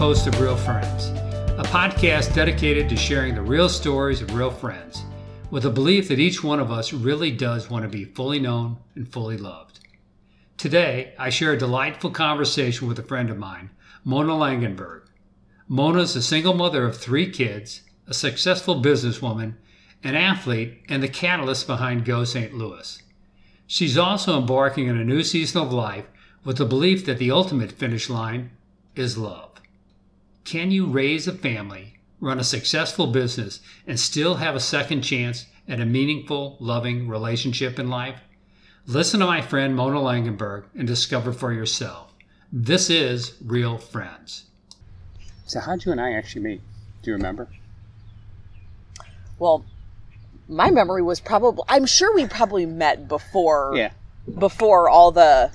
host of Real Friends, a podcast dedicated to sharing the real stories of real friends, with a belief that each one of us really does want to be fully known and fully loved. Today, I share a delightful conversation with a friend of mine, Mona Langenberg. Mona is a single mother of three kids, a successful businesswoman, an athlete, and the catalyst behind Go St. Louis. She's also embarking on a new season of life with the belief that the ultimate finish line is love. Can you raise a family, run a successful business, and still have a second chance at a meaningful, loving relationship in life? Listen to my friend Mona Langenberg and discover for yourself. This is Real Friends. So, how'd you and I actually meet? Do you remember? Well, my memory was probably I'm sure we probably met before Yeah. before all the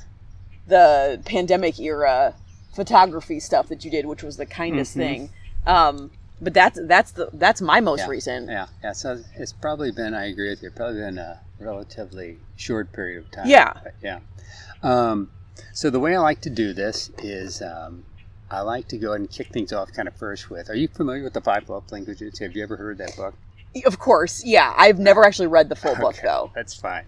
the pandemic era photography stuff that you did, which was the kindest Mhm. thing. Um, but that's that's the that's my most Yeah. recent. Yeah, yeah. So it's probably been. I agree with you. Probably been a relatively short period of time. Yeah. But yeah. Um, so the way I like to do this is, um, I like to go ahead and kick things off kind of first with. Are you familiar with the five love languages? Have you ever heard that book? Of course, yeah. I've never actually read the full book though. That's fine.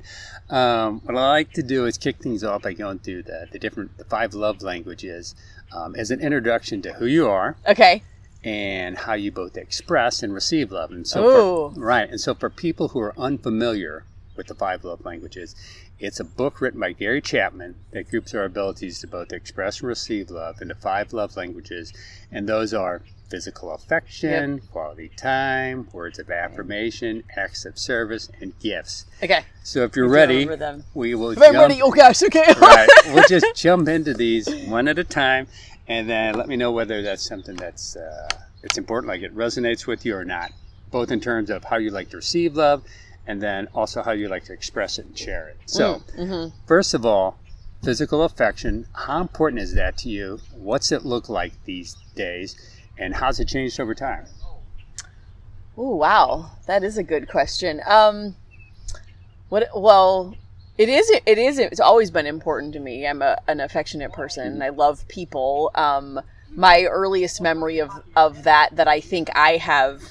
Um, what I like to do is kick things off by going through the, the different the five love languages um, as an introduction to who you are Okay. and how you both express and receive love. And so, for, right. And so, for people who are unfamiliar with the five love languages, it's a book written by Gary Chapman that groups our abilities to both express and receive love into five love languages, and those are physical affection, quality time, words of affirmation, acts of service, and gifts. Okay. So, if you're ready, we will If I'm jump ready, oh gosh, okay. right. We'll just jump into these one at a time, and then let me know whether that's something that's uh, it's important, like it resonates with you or not. Both in terms of how you like to receive love, and then also how you like to express it and share it. So, Mhm. first of all, physical affection. How important is that to you? What's it look like these days, and how's it changed over time? Oh wow, that is a good question. Um, what? Well, it is. It is. It's always been important to me. I'm a, an affectionate person. I love people. Um, my earliest memory of of that that I think I have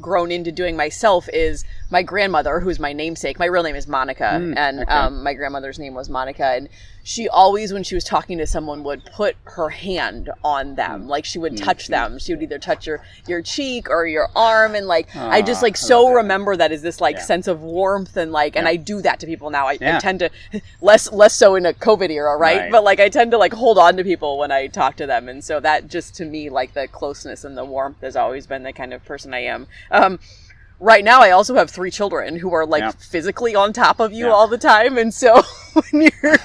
grown into doing myself is my grandmother, who's my namesake. My real name is Monica, Mm, and okay. um, my grandmother's name was Monica, and she always, when she was talking to someone, would put her hand on them, Mm. like she would touch them. She would either touch your your cheek or your arm, and like I just like I so that. remember that is this like Yeah. sense of warmth and like, and I do that to people now. I, I tend to less less so in a COVID era, right? Right. But like I tend to like hold on to people when I talk to them, and so that just to me like the closeness and the warmth has always been the kind of person I am. Um, right now I also have three children who are like Yeah. physically on top of you Yeah. all the time and so when you're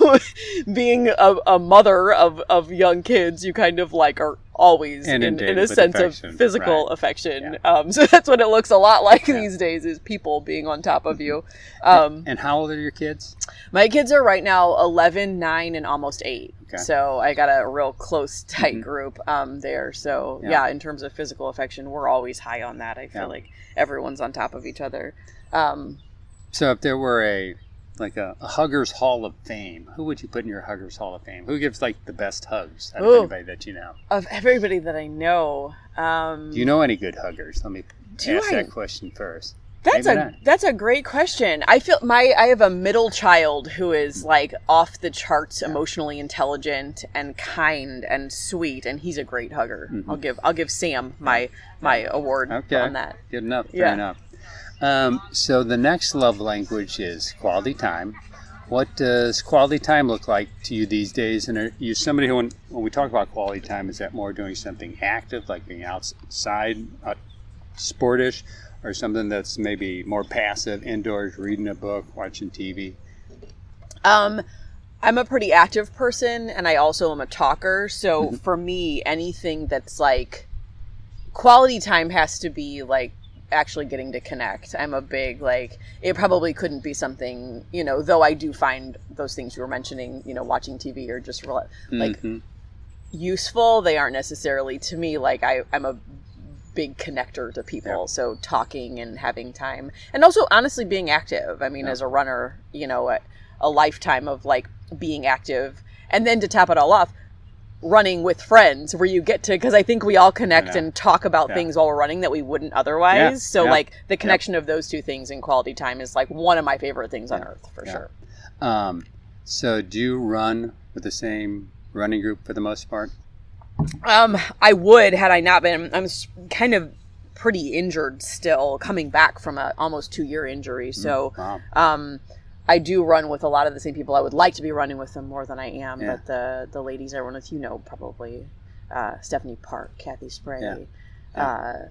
being a, a mother of, of young kids you kind of like are always in, in a sense affection, of physical right. affection um, so that's what it looks a lot like Yeah. these days is people being on top of you um, And how old are your kids? my kids are right now 11 9 and almost 8 Okay. so i got a real close tight Mhm. group um, there so Yeah. yeah. in terms of physical affection we're always high on that i feel Yeah. like everyone's on top of each other um, So if there were a like a, a huggers hall of fame, who would you put in your huggers hall of fame? Who gives like the best hugs out of Ooh. anybody that you know? of everybody that i know um, Do you know any good huggers? Let me ask I- that question first. That's Maybe a not. that's a great question. I feel my I have a middle child who is like off the charts, emotionally intelligent and kind and sweet, and he's a great hugger. Mhm. I'll give I'll give Sam my my award Okay. on that. Good enough. Fair Yeah. enough. Um, so the next love language is quality time. What does quality time look like to you these days? And are you somebody who, when, when we talk about quality time, is that more doing something active, like being outside, uh, sportish, or something that's maybe more passive, indoors, reading a book, watching TV? Um, I'm a pretty active person, and I also am a talker. So Mm-hmm. for me, anything that's like quality time has to be like actually getting to connect. I'm a big like it probably couldn't be something you know. Though I do find those things you were mentioning, you know, watching TV or just like Mhm. useful. They aren't necessarily to me like I I'm a big connector to people. Yeah. So talking and having time, and also honestly being active. I mean, Yeah. as a runner, you know, a, a lifetime of like being active, and then to top it all off, running with friends where you get to because I think we all connect and talk about Yeah. things while we're running that we wouldn't otherwise. Yeah, So yeah, like the connection of those two things in quality time is like one of my favorite things on earth for sure. Um, so do you run with the same running group for the most part? Um, I would had I not been. I'm kind of pretty injured still, coming back from a almost two year injury. So, Wow. um, I do run with a lot of the same people. I would like to be running with them more than I am, Yeah. but the the ladies I run with, you know, probably uh, Stephanie Park, Kathy Spray, Yeah. uh,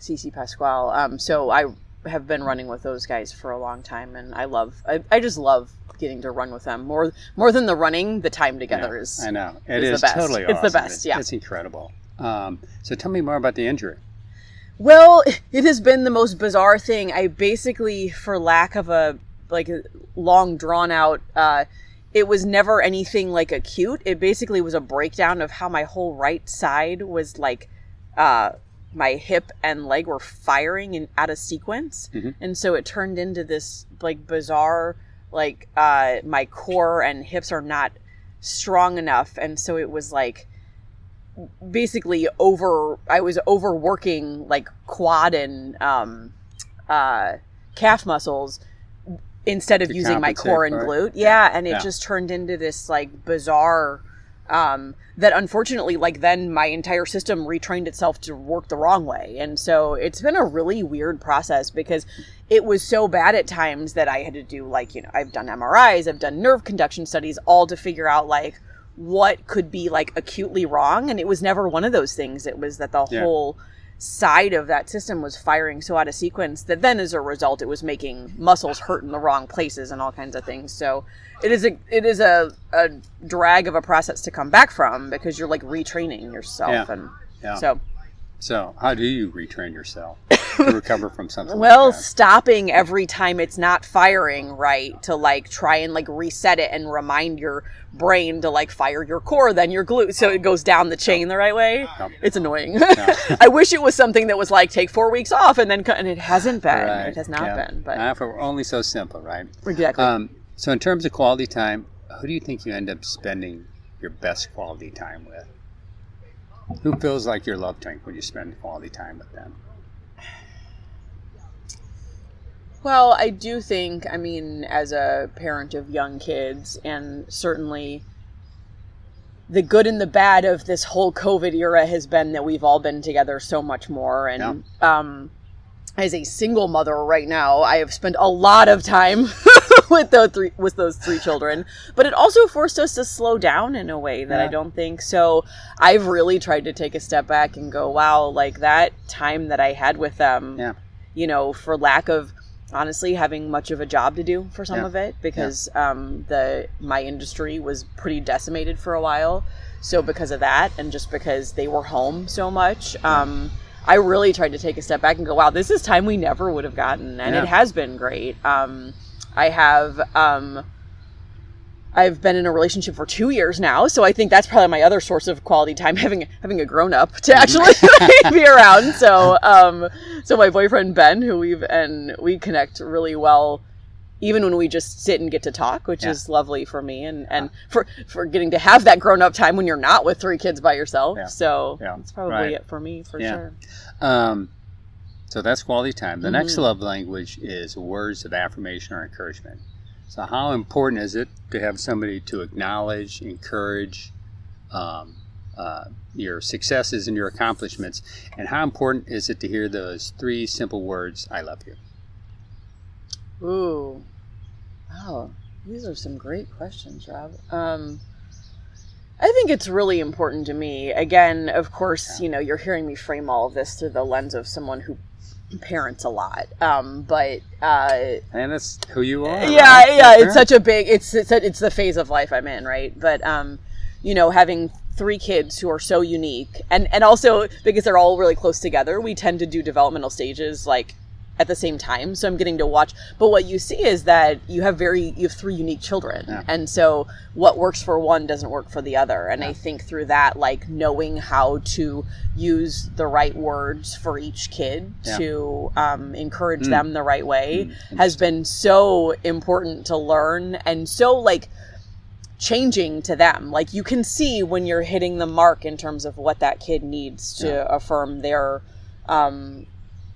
Cece Pasquale. Um, so I have been running with those guys for a long time, and I love. I, I just love getting to run with them more more than the running. The time together Yeah, is I know. It is the is best. totally It's the awesome. best, yeah. It's incredible. Um, so tell me more about the injury. Well, it has been the most bizarre thing. I basically, for lack of a like long drawn out, uh, it was never anything like acute. It basically was a breakdown of how my whole right side was like, uh, my hip and leg were firing in out of sequence, Mhm. and so it turned into this like bizarre, like uh, my core and hips are not strong enough, and so it was like basically over I was overworking like quad and um uh calf muscles instead of using my core and glute. Yeah, and it Yeah. just turned into this like bizarre um that unfortunately like then my entire system retrained itself to work the wrong way. And so it's been a really weird process because it was so bad at times that I had to do like, you know, I've done MRIs, I've done nerve conduction studies all to figure out like what could be like acutely wrong and it was never one of those things it was that the Yeah. whole side of that system was firing so out of sequence that then as a result it was making muscles hurt in the wrong places and all kinds of things so it is a it is a, a drag of a process to come back from because you're like retraining yourself Yeah. and Yeah. so So how do you retrain yourself to recover from something? well like stopping every time it's not firing right to like try and like reset it and remind your brain to like fire your core then your glute so it goes down the chain the right way it's annoying i wish it was something that was like take four weeks off and then cut and it hasn't been Right. it has not Yeah. been but it only so simple, right? exactly Um, so in terms of quality time, who do you think you end up spending your best quality time with? Who feels like your love tank when you spend quality time with them? Well, I do think, I mean, as a parent of young kids, and certainly the good and the bad of this whole COVID era has been that we've all been together so much more. And um, as a single mother right now, I have spent a lot of time with those three with those three children. But it also forced us to slow down in a way that I don't think. So I've really tried to take a step back and go, wow, like that time that I had with them Yeah. you know, for lack of honestly having much of a job to do for some Yeah. of it because um, the my industry was pretty decimated for a while. So because of that, and just because they were home so much, um, I really tried to take a step back and go, "Wow, this is time we never would have gotten," and Yeah. it has been great. Um, I have. I've been in a relationship for two years now, so I think that's probably my other source of quality time having having a grown up to actually be around. So, um, so my boyfriend Ben, who we've and we connect really well, even when we just sit and get to talk, which Yeah. is lovely for me, and and for for getting to have that grown up time when you're not with three kids by yourself. Yeah. So Yeah. that's probably Right. it for me for Yeah. sure. Um, so that's quality time. The next Mhm. love language is words of affirmation or encouragement. So how important is it to have somebody to acknowledge, encourage um, uh, your successes and your accomplishments? And how important is it to hear those three simple words, I love you? Ooh, wow, these are some great questions, Rob. Um, I think it's really important to me. Again, of course, you know, you're hearing me frame all of this through the lens of someone who parents a lot. Um, but uh, And that's who you are. yeah, right? yeah, Your it's such a big. It's it's it's the phase of life I'm in, right? But um, you know, having three kids who are so unique, and and also because they're all really close together, we tend to do developmental stages like at the same time. So I'm getting to watch. But what you see is that you have very you have three unique children, Yeah. and so what works for one doesn't work for the other. And I think through that, like knowing how to use the right words for each kid Yeah. to um, encourage Mm. them the right way Mm, has been so important to learn and so like changing to them. Like you can see when you're hitting the mark in terms of what that kid needs to Yeah. affirm their um,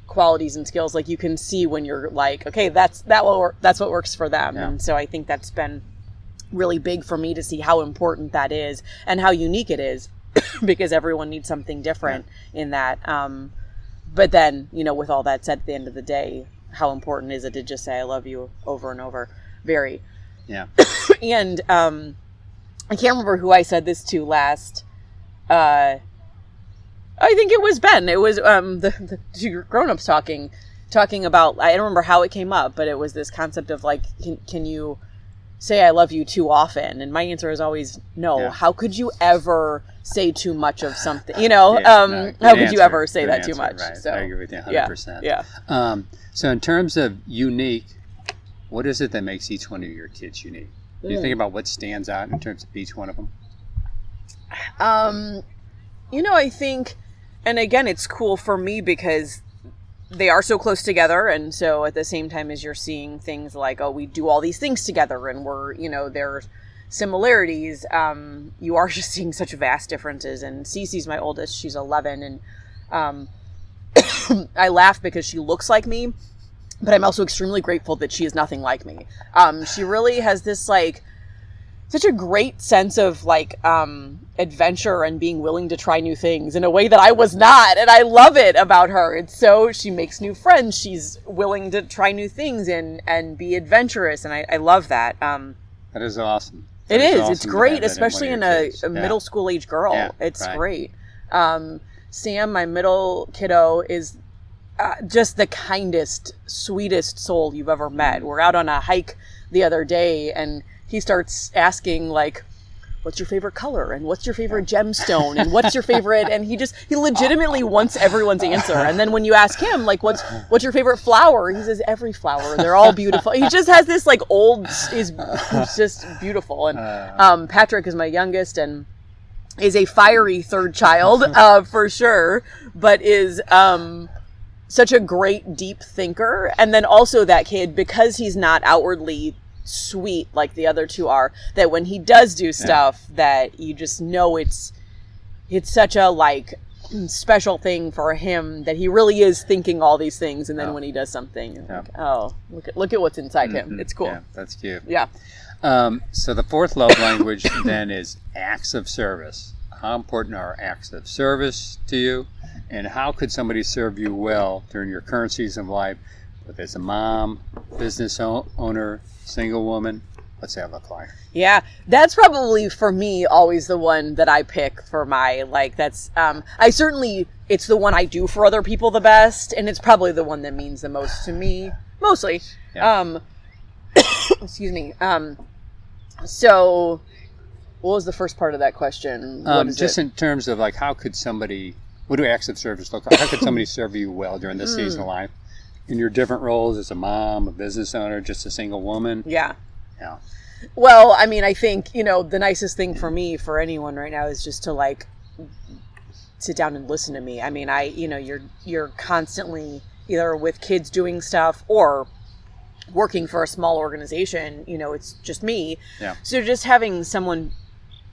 qualities and skills. Like you can see when you're like, okay, that's that will work, that's what works for them. Yeah. And so I think that's been really big for me to see how important that is and how unique it is because everyone needs something different in that. Um, but then, you know, with all that said, at the end of the day, how important is it to just say I love you over and over? Very. Yeah. And um, I can't remember who I said this to last. Uh, I think it was Ben. It was um, the, the two grown-ups talking, talking about. I don't remember how it came up, but it was this concept of like, can, can you say I love you too often? And my answer is always no. Yeah. How could you ever say too much of something? You know, Yeah, um, no, how could you ever say that too much? Right. So I agree with you 100%. yeah, yeah. Um, so, in terms of unique, what is it that makes each one of your kids unique? Do you Mm. think about what stands out in terms of each one of them? Um, you know, I think, and again, it's cool for me because they are so close together, and so at the same time as you're seeing things like, oh, we do all these things together, and we're, you know, there's similarities. Um, you are just seeing such vast differences. And Cece's my oldest; she's 11, and um, I laugh because she looks like me, but I'm also extremely grateful that she is nothing like me. Um, she really has this like such a great sense of like um adventure and being willing to try new things in a way that I was not and I love it about her. It's so she makes new friends, she's willing to try new things and and be adventurous and I, I love that. Um That is awesome. It is. That is. awesome It's great, especially in a, a Yeah. middle school age girl. Yeah, it's right. great. Um, Sam, my middle kiddo, is uh, just the kindest, sweetest soul you've ever met. We're out on a hike the other day, and he starts asking like. What's your favorite color? And what's your favorite gemstone? And what's your favorite? And he just he legitimately wants everyone's answer. And then when you ask him like what's what's your favorite flower? He says every flower. They're all beautiful. He just has this like old is he's just beautiful. And Uh, um, Patrick is my youngest and is a fiery third child uh, for sure, but is um, such a great deep thinker. And then also that kid because he's not outwardly sweet like the other two are. That when he does do stuff, that you just know it's it's such a like special thing for him that he really is thinking all these things and then Yeah. when he does something Yeah. like, oh look at look at what's inside him mhm, it's cool Yeah, that's cute. yeah Um, so the fourth love language then is acts of service. How important are acts of service to you, and how could somebody serve you well during your current season of life, whether it's a mom, business o- owner, single woman? What's that look like? Yeah, that's probably for me always the one that I pick for my like that's um I certainly it's the one I do for other people the best and it's probably the one that means the most to me mostly. Yeah. Um excuse me. Um so what was the first part of that question? Um, just it? in terms of like, how could somebody? What do acts of service look like? How could somebody serve you well during this season of life? In your different roles as a mom, a business owner, just a single woman. yeah. Yeah. Well, I mean, I think, you know, the nicest thing for me, for anyone right now, is just to like sit down and listen to me. I mean, I, you know, you're, you're constantly either with kids doing stuff or working for a small organization, you know, it's just me. Yeah. So just having someone,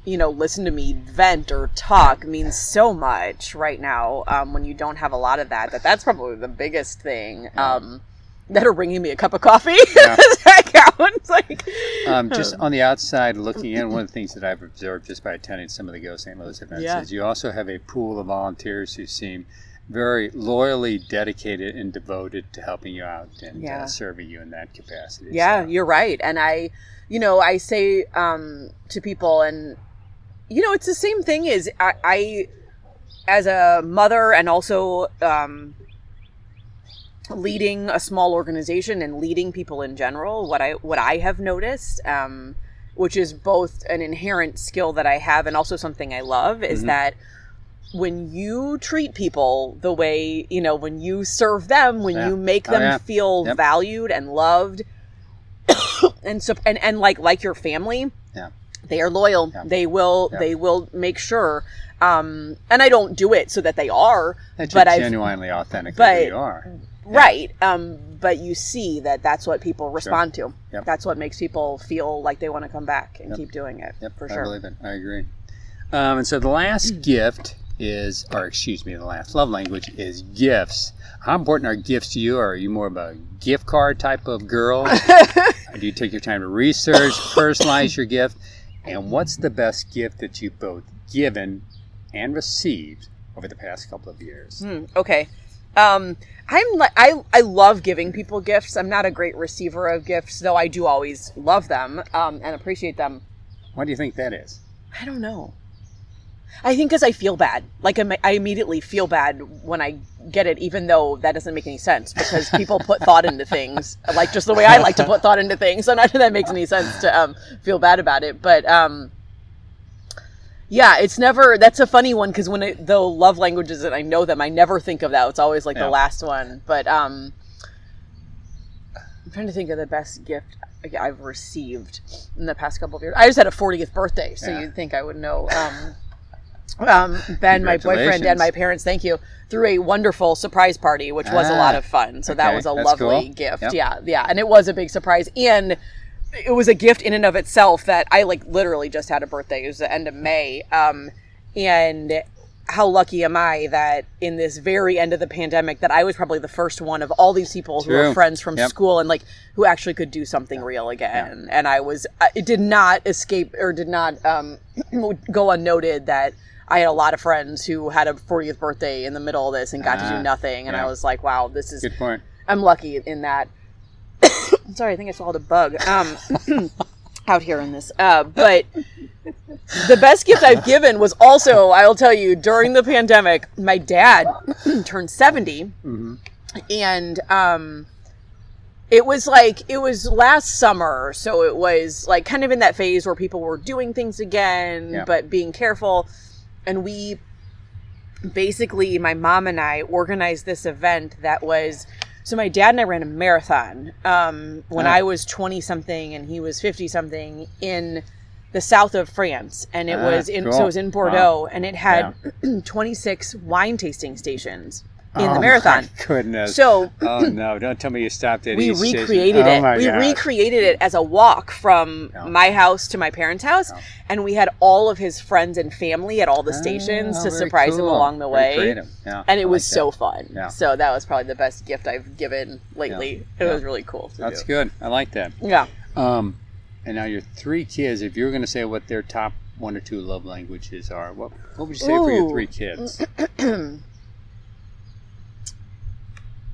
you know, listen to me vent or talk means so much right now um, when you don't have a lot of that, that that's probably the biggest thing. Um, that are bringing me a cup of coffee. Yeah. Does that count? Like, Um, just on the outside looking in, one of the things that I've observed just by attending some of the Go St. Louis events Yeah. is you also have a pool of volunteers who seem very loyally dedicated and devoted to helping you out and Yeah. uh, serving you in that capacity. Yeah, So, you're right. And I, you know, I say um, to people, and you know, it's the same thing. Is I, I as a mother, and also um, leading a small organization and leading people in general. What I what I have noticed, um, which is both an inherent skill that I have and also something I love, is Mhm. that when you treat people the way you know when you serve them when Yeah. you make Oh, them yeah. feel Yep. valued and loved and so and and like like your family Yeah. They are loyal. Yeah. They will Yeah. they will make sure. Um, and I don't do it so that they are, That but I genuinely authentic but- you are. right. Um, but you see that that's what people respond to. Yep. That's what makes people feel like they want to come back and Yep. keep doing it. Yep, for I sure. believe it. I agree. Um, and so the last gift is, or excuse me, the last love language is gifts. How important are gifts to you? Are you more of a gift card type of girl? or do you take your time to research, personalize your gift? And what's the best gift that you've both given and received over the past couple of years? Hmm, okay. Um, I'm like I I love giving people gifts. I'm not a great receiver of gifts, though I do always love them um, and appreciate them. What do you think that is? I don't know. I think because I feel bad. Like I'm- I immediately feel bad when I get it, even though that doesn't make any sense because people put thought into things, like just the way I like to put thought into things. So not that that makes any sense to um, feel bad about it. But um, yeah, it's never. That's a funny one because when it, the love languages and I know them, I never think of that. It's always like Yeah. the last one. But um, I'm trying to think of the best gift I've received in the past couple of years. I just had a 40th birthday, so Yeah. you'd think I would know. Um, Ben, my boyfriend, and my parents, thank you, threw a wonderful surprise party, which was a lot Ah, of fun. So that was a lovely cool. gift. Yep. Yeah, yeah, and it was a big surprise, and it was a gift in and of itself that I like literally just had a birthday. It was the end of May, um, and how lucky am I that in this very end of the pandemic that I was probably the first one of all these people who True. were friends from Yep. school and like who actually could do something real again. And I was it did not escape or did not um, go unnoted that I had a lot of friends who had a 40th birthday in the middle of this and got to Ah, do nothing. And yeah. I was like, wow, this is Good point. I'm lucky in that. Sorry, I think I swallowed a bug. Um, out here in this, uh, but the best gift I've given was also, I'll tell you, during the pandemic, my dad turned 70 Mhm. and um, it was like it was last summer, so it was like kind of in that phase where people were doing things again, Yeah. but being careful, and we basically my mom and I organized this event that was so my dad and I ran a marathon um, when Ah. I was 20 something and he was 50 something in the south of France. And it Ah, was in so it was in Bordeaux and it had 26 wine tasting stations in Oh, the marathon. my goodness. So oh no! Don't tell me you stopped at we station. recreated Oh, it. We gosh. recreated it as a walk from Yeah. my house to my parents' house, Yeah. and we had all of his friends and family at all the stations Oh, to surprise him along the way. Yeah, And it was so fun. Yeah. So that was probably the best gift I've given lately. It Yeah. was really cool. That's do. good. I like that. Yeah. Um, and now your three kids. If you were going to say what their top one or two love languages are, what what would you say for your three kids?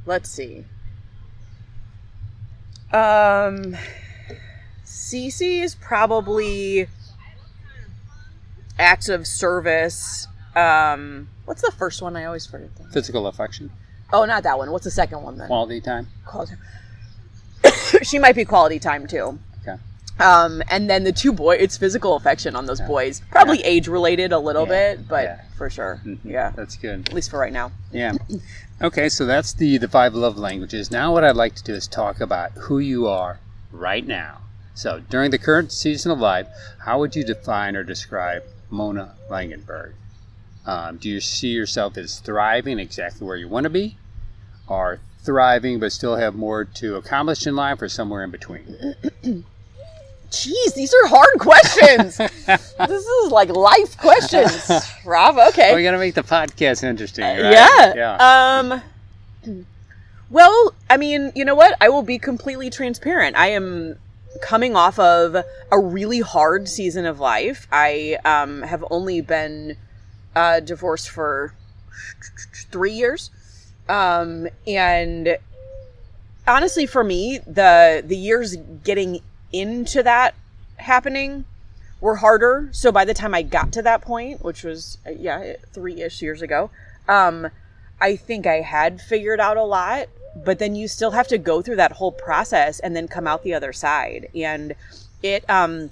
Let's see. Um, Cece is probably acts of service. Um, what's the first one? I always forget. That. Physical affection, Oh, not that one. What's the second one then? quality time. Quality. she might be quality time too. Okay. Um, and then the two boy, it's physical affection on those Yeah. boys. Probably age related a little Yeah. bit, but Yeah. For sure. Mhm. Yeah. That's good. At least for right now. Yeah. Okay, so that's the the five love languages. Now, what I'd like to do is talk about who you are right now. So, during the current season of life, how would you define or describe Mona Langenberg? Um, do you see yourself as thriving exactly where you want to be, or thriving but still have more to accomplish in life, or somewhere in between? Jeez, these are hard questions. this is like life questions, Rob. Okay. we got to make the podcast interesting, right? Yeah. Yeah. Um. Well, I mean, you know what? I will be completely transparent. I am coming off of a really hard season of life. I um, have only been uh, divorced for three years, um, and honestly, for me, the the years getting into that happening were harder. So by the time I got to that point, which was uh, yeah, three ish years ago, um, I think I had figured out a lot. But then you still have to go through that whole process and then come out the other side. And it, um,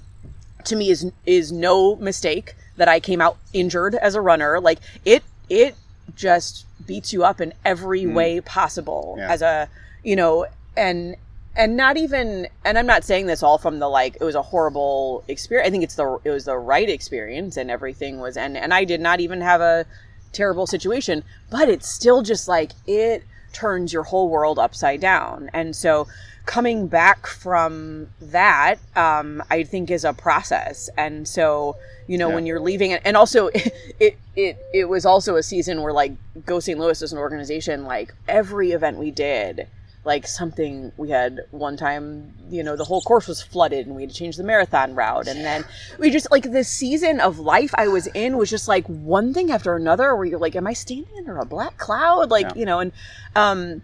to me, is is no mistake that I came out injured as a runner. Like it, it just beats you up in every way possible Yeah. as a, you know, and and not even and i'm not saying this all from the like it was a horrible experience. I think it's the it was the right experience and everything was and and i did not even have a terrible situation but it's still just like it turns your whole world upside down. And so coming back from that um, i think is a process. And so you know Yeah. when you're leaving and, and also it, it it was also a season where like go st louis as an organization like every event we did like something we had one time you know the whole course was flooded and we had to change the marathon route and then we just like the season of life i was in was just like one thing after another where you're like am i standing under a black cloud like Yeah. you know and um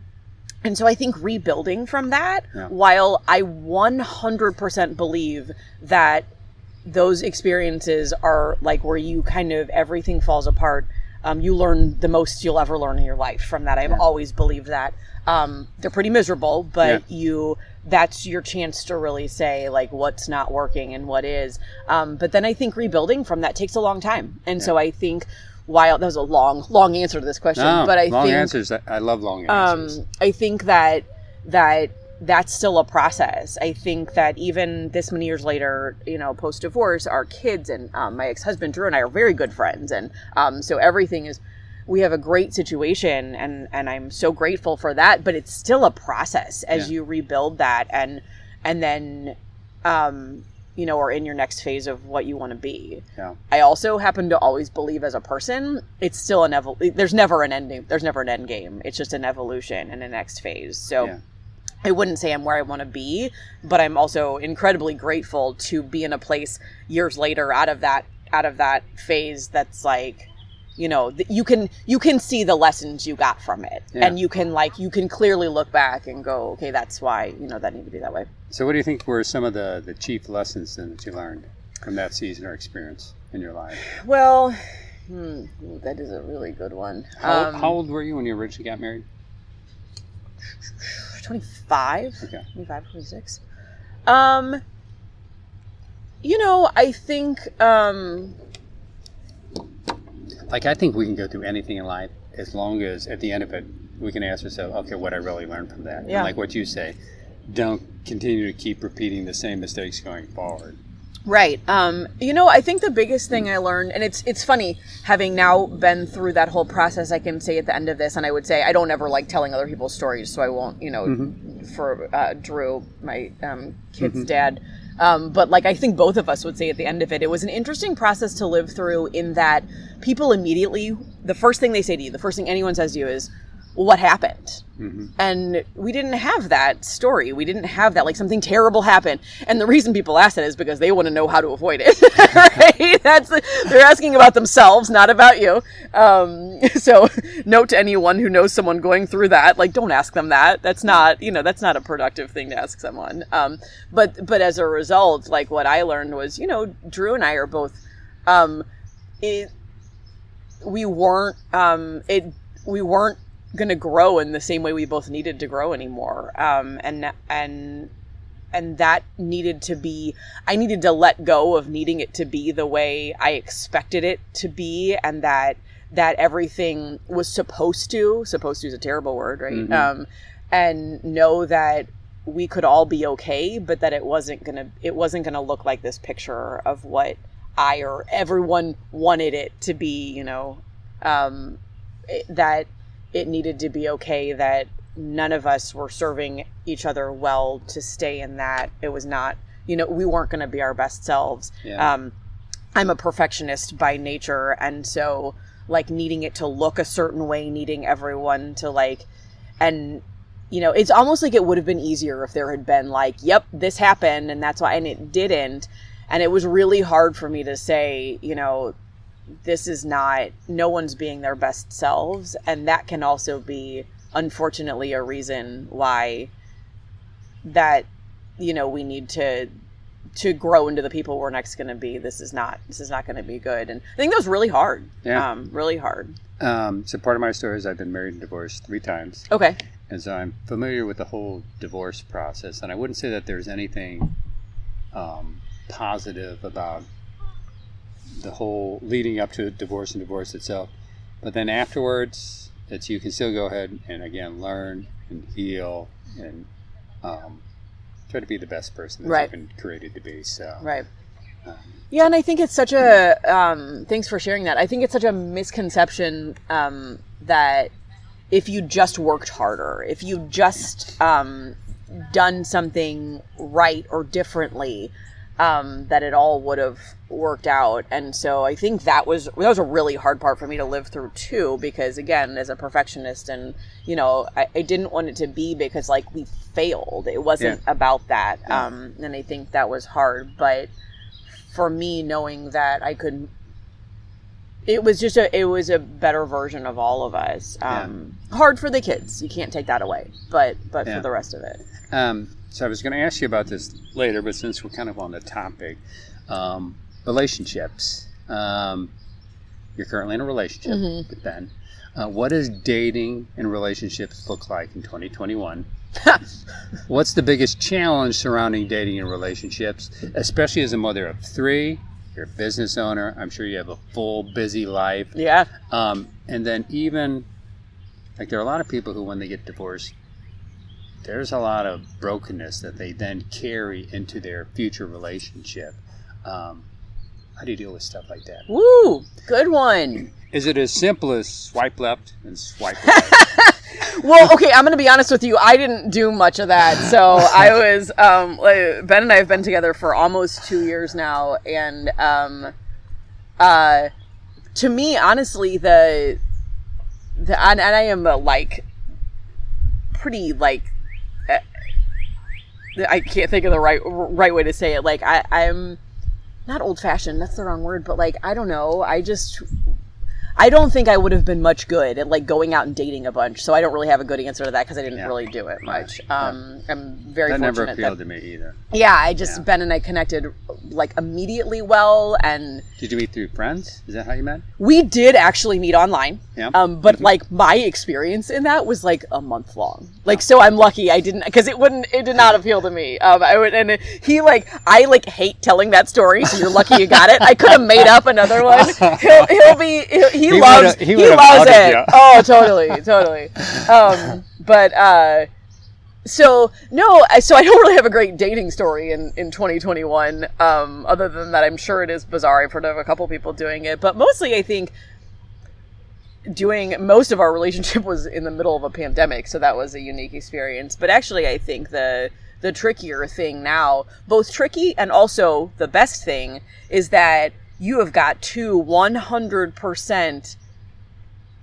and so i think rebuilding from that Yeah. while i 100% believe that those experiences are like where you kind of everything falls apart um, you learn the most you'll ever learn in your life from that i've Yeah. always believed that um, they're pretty miserable but Yeah. you that's your chance to really say like what's not working and what is um, but then i think rebuilding from that takes a long time and so i think while that was a long long answer to this question No, but i long think answers. I- I love long um, answers. I think that that that's still a process. I think that even this many years later, you know, post divorce, our kids and um, my ex husband Drew and I are very good friends, and um, so everything is. We have a great situation, and and I'm so grateful for that. But it's still a process as Yeah. you rebuild that, and and then, um, you know, or in your next phase of what you want to be. yeah. I also happen to always believe as a person, it's still an evol. There's never an ending. There's never an end game. It's just an evolution and a next phase. So Yeah. I wouldn't say I'm where I want to be, but I'm also incredibly grateful to be in a place years later out of that out of that phase that's like you know you can you can see the lessons you got from it Yeah. and you can like you can clearly look back and go okay that's why you know that need to be that way So, what do you think were some of the, the chief lessons then that you learned from that season or experience in your life? well hmm, that is a really good one How, Um, how old were you when you originally got married? 25 Okay. 25 26 um you know i think um Like, I think we can go through anything in life as long as at the end of it, we can ask ourselves, okay, what I really learned from that. Yeah. And like what you say, don't continue to keep repeating the same mistakes going forward. Right. Um, you know, I think the biggest thing I learned, and it's it's funny having now been through that whole process. I can say at the end of this, and I would say I don't ever like telling other people's stories, so I won't. You know, for uh, Drew, my um, kid's dad. Um, but like I think both of us would say at the end of it, it was an interesting process to live through. In that people immediately, the first thing they say to you, the first thing anyone says to you is, "What happened?" And we didn't have that story. We didn't have that. Like something terrible happened. And the reason people ask that is because they want to know how to avoid it. right? That's they're asking about themselves, not about you. Um, so note to anyone who knows someone going through that, like don't ask them that. That's not, you know, that's not a productive thing to ask someone. Um, but but as a result, like what I learned was, you know, Drew and I are both um, it, we weren't um, it we weren't going to grow in the same way we both needed to grow anymore. Um, and and and that needed to be i needed to let go of needing it to be the way i expected it to be and that that everything was supposed to supposed to is a terrible word right? Mhm. um, and know that we could all be okay but that it wasn't gonna it wasn't gonna look like this picture of what i or everyone wanted it to be you know? Um, that it needed to be okay that none of us were serving each other well to stay in that. It was not you know we weren't going to be our best selves. Yeah. um, i'm a perfectionist by nature and so like needing it to look a certain way needing everyone to like and you know it's almost like it would have been easier if there had been like yep this happened and that's why and it didn't. And it was really hard for me to say you know this is not no one's being their best selves and that can also be unfortunately a reason why that you know we need to to grow into the people we're next going to be this is not this is not going to be good and i think that was really hard Yeah. um really hard Um, so, part of my story is I've been married and divorced three times. okay And so I'm familiar with the whole divorce process. And I wouldn't say that there's anything um, positive about the whole leading up to divorce and divorce itself. But then afterwards, it's you can still go ahead and again learn and heal and um, try to be the best person that Right. you've been created to be. So Right. um, Yeah, and I think it's such a. Um, thanks for sharing that. I think it's such a misconception um, that if you just worked harder, if you just um, done something right or differently, um, that it all would have worked out. And so I think that was that was a really hard part for me to live through too, because again, as a perfectionist, and you know, I, I didn't want it to be because like we failed. It wasn't about that, Yeah. um, and I think that was hard. But for me, knowing that I could. It was just a. It was a better version of all of us. Um, Hard for the kids. You can't take that away. But but Yeah. for the rest of it, Um, so I was going to ask you about this later, but since we're kind of on the topic, um, relationships. Um, you're currently in a relationship Mhm. with Ben. Uh, what does dating and relationships look like in 2021? What's the biggest challenge surrounding dating and relationships, especially as a mother of three? You're a business owner. I'm sure you have a full, busy life. yeah. Um, and then even like there are a lot of people who, when they get divorced, there's a lot of brokenness that they then carry into their future relationship. Um, how do you deal with stuff like that? Woo! Good one. Is it as simple as swipe left and swipe right? Well, okay, I'm gonna be honest with you. I didn't do much of that. So I was um, like, Ben and I have been together for almost two years now, and um, uh, to me, honestly, the the and, and I am uh, like pretty like I can't think of the right right way to say it. Like I, I'm not old fashioned. That's the wrong word, but like I don't know. I just I don't think I would have been much good at like going out and dating a bunch. So I don't really have a good answer to that because I didn't Yeah. really do it much. Yeah. Um, I'm very that never appealed that to me either. yeah, I just Yeah. Ben and I connected like immediately well, and Did you meet through friends? Is that how you met? we did actually meet online. Yeah. Um, but like my experience in that was like a month long. Like, so I'm lucky I didn't because it wouldn't, it did not appeal to me. Um, I would, and he like, I like hate telling that story. So you're lucky you got it. I could have made up another one. He'll, he'll be, he, he, He loves, would've- he he, loves it. you. Oh, totally, totally. Um, but uh, so no, I, so I don't really have a great dating story in in 2021. Um, other than that, I'm sure it is bizarre. I've heard of a couple people doing it, but mostly I think doing most of our relationship was in the middle of a pandemic, so that was a unique experience. But actually, I think the the trickier thing now, both tricky and also the best thing, is that you have got two 100%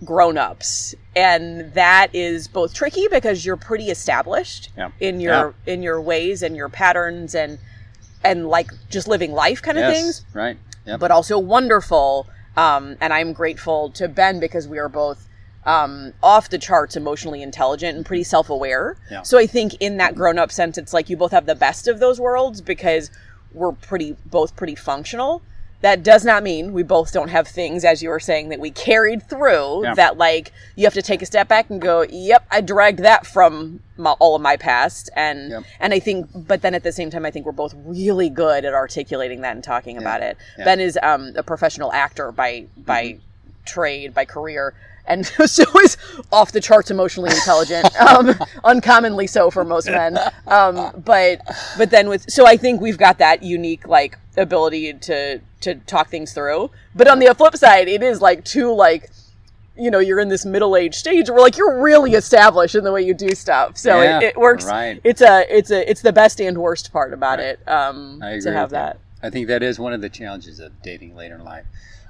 grown ups and that is both tricky because you're pretty established Yeah. in your in your ways and your patterns and and like just living life kind of yes. things Right. Yep. but also wonderful. Um, and I'm grateful to Ben because we are both um, off the charts emotionally intelligent and pretty self aware. Yeah. So I think in that grown up sense, it's like you both have the best of those worlds because we're pretty both pretty functional. That does not mean we both don't have things, as you were saying, that we carried through. Yeah. That like you have to take a step back and go, "Yep, I dragged that from my, all of my past." And and I think, but then at the same time, I think we're both really good at articulating that and talking about it. Yeah. Ben is um, a professional actor by by trade, by career, and so is off the charts emotionally intelligent, um, uncommonly so for most men. Um, but but then with so I think we've got that unique like ability to to talk things through. But on the flip side, it is like two like you know you're in this middle age stage where like you're really established in the way you do stuff so Yeah, it, it works right. it's a it's a it's the best and worst part about Right. it um I agree to have you. that I think that is one of the challenges of dating later in life.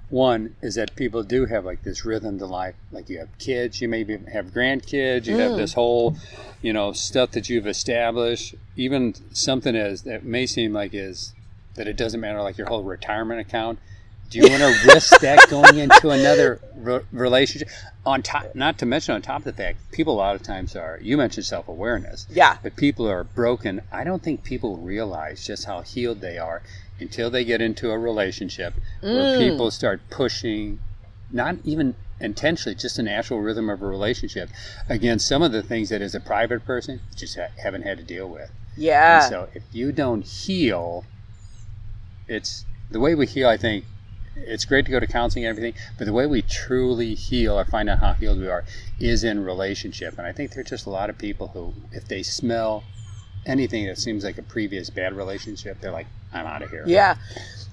One is that people do have like this rhythm to life. Like you have kids, you maybe have grandkids, you Mm. have this whole, you know, stuff that you've established. Even something as that may seem like is that it doesn't matter, like your whole retirement account. Do you want to risk that going into another re- relationship? On top, not to mention on top of the fact, people a lot of times are. You mentioned self awareness yeah but people are broken. I don't think people realize just how healed they are until they get into a relationship where Mm. people start pushing, not even intentionally, just a natural rhythm of a relationship against some of the things that as a private person you just ha- haven't had to deal with. yeah And so if you don't heal, it's the way we heal, I think. It's great to go to counseling and everything, but the way we truly heal or find out how healed we are is in relationship. And I think there's just a lot of people who, if they smell anything that seems like a previous bad relationship, they're like, I'm out of here. Yeah.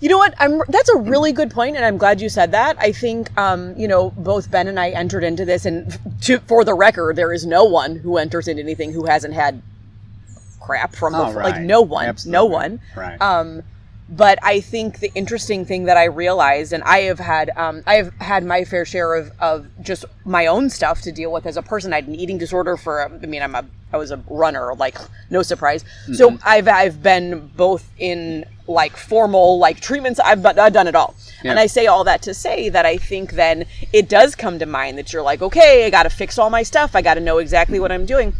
You know what? I'm that's a really good point and I'm glad you said that. I think um, you know, both Ben and I entered into this and to, for the record, there is no one who enters into anything who hasn't had crap from Oh, before. right. like no one, no one. Right. Um, but I think the interesting thing that I realized, and I have had, um, I have had my fair share of, of just my own stuff to deal with as a person. I had an eating disorder for, I mean, I'm a, I was a runner, like no surprise. So I've, I've been both in like formal like treatments. I've, I've done it all. Yeah. And I say all that to say that I think then it does come to mind that you're like, okay, I got to fix all my stuff. I got to know exactly what I'm doing.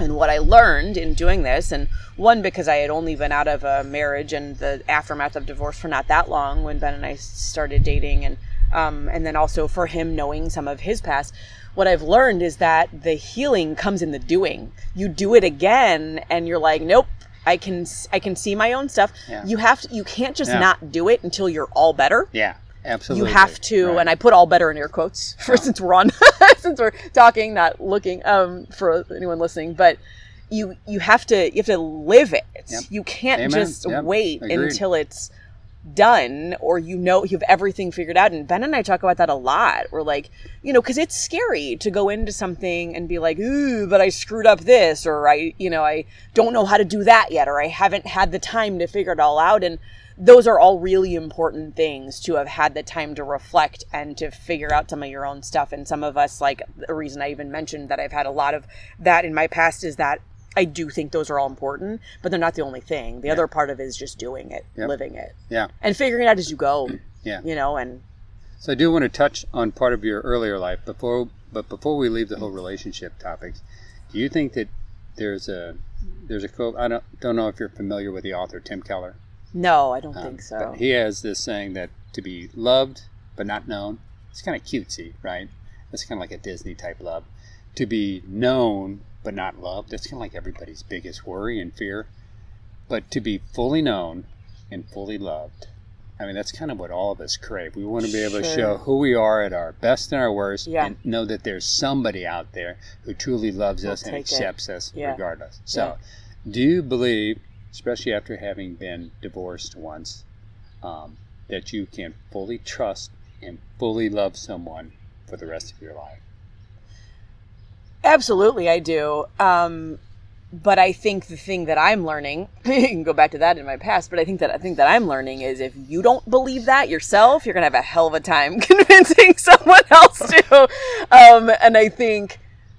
And what I learned in doing this, and one because I had only been out of a marriage and the aftermath of divorce for not that long when Ben and I started dating, and um, and then also for him knowing some of his past. What I've learned is that the healing comes in the doing. You do it again, and you're like, nope. I can I can see my own stuff. Yeah. You have to. You can't just Yeah. not do it until you're all better yeah. Absolutely. you have to Right. and i put all better in air quotes for since we're on since we're talking not looking um for anyone listening but you you have to you have to live it Yep. you can't Amen. just Yep. wait Agreed. until it's done or you know you have everything figured out. And ben and i talk about that a lot. We're like you know because it's scary to go into something and be like ooh but i screwed up this or i you know i don't know how to do that yet or i haven't had the time to figure it all out. And those are all really important things to have had the time to reflect and to figure out some of your own stuff. And some of us like the reason i even mentioned that i've had a lot of that in my past is that I do think those are all important, but they're not the only thing. The other part of it is just doing it, Yep. living it, Yeah. and figuring it out as you go. Yeah. You know, and So I do want to touch on part of your earlier life before, but before we leave the whole relationship topics, do you think that there's a there's a quote? I don't don't know if you're familiar with the author Tim Keller. no, I don't Um, think so. But he has this saying that to be loved but not known, it's kind of cutesy, right? It's kind of like a Disney type love. To be known but not loved, that's kind of like everybody's biggest worry and fear. But to be fully known and fully loved, I mean, that's kind of what all of us crave. We want to be able to show who we are at our best and our worst Yeah. and know that there's somebody out there who truly loves Will us and take it. accepts us Yeah. regardless. So, do you believe, especially after having been divorced once, um, that you can fully trust and fully love someone for the rest of your life? Absolutely, I do. Um, but I think the thing that I'm learning, you can go back to that in my past, but I think that I think that I'm learning is if you don't believe that yourself, you're gonna have a hell of a time convincing someone else to. Um, and I think,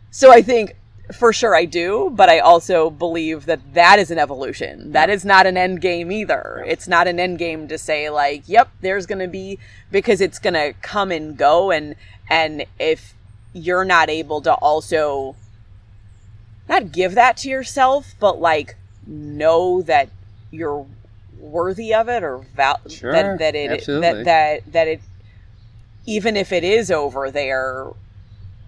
so I think for sure I do, but I also believe that that is an evolution. That is not an end game either. It's not an end game to say like, yep, there's gonna be because it's gonna come and go, and and if you're not able to also not give that to yourself, but like know that you're worthy of it or val- Sure, that that it absolutely. that that that it even if it is over there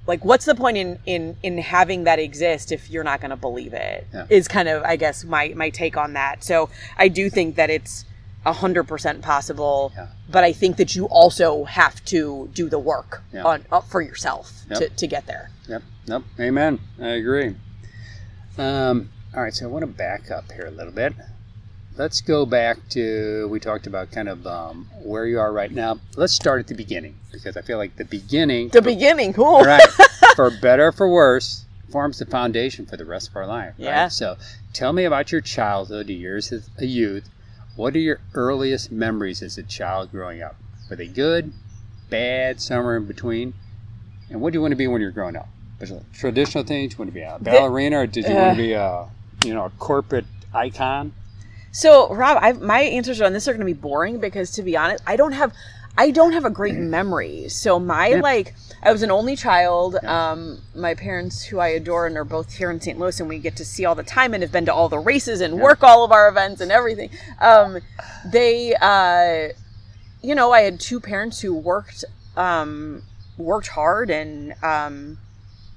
like what's the point in in in having that exist if you're not going to believe it? Is Yeah. kind of i guess my my take on that so i do think that it's a hundred percent possible Yeah. but i think that you also have to do the work Yeah. on for yourself Yep. to, to get there Yep. Nope. Amen. I agree. Um, all right. So I want to back up here a little bit. Let's go back to we talked about kind of um, where you are right now. Let's start at the beginning because I feel like the beginning, the beginning cool right, for better or for worse, forms the foundation for the rest of our life. right? Yeah. So tell me about your childhood, years as a youth. What are your earliest memories as a child growing up? Were they good, bad, somewhere in between? And what do you want to be when you're growing up? Traditional things. You want to be a ballerina, or did you want uh, to be a, you know, a corporate icon? So, Rob, I, my answers on this are going to be boring because, to be honest, I don't have, I don't have a great memory. So my like, I was an only child. Um, my parents, who I adore, and are both here in St. Louis, and we get to see all the time, and have been to all the races and work all of our events and everything. Um, they, uh, you know, I had two parents who worked, um, worked hard, and um,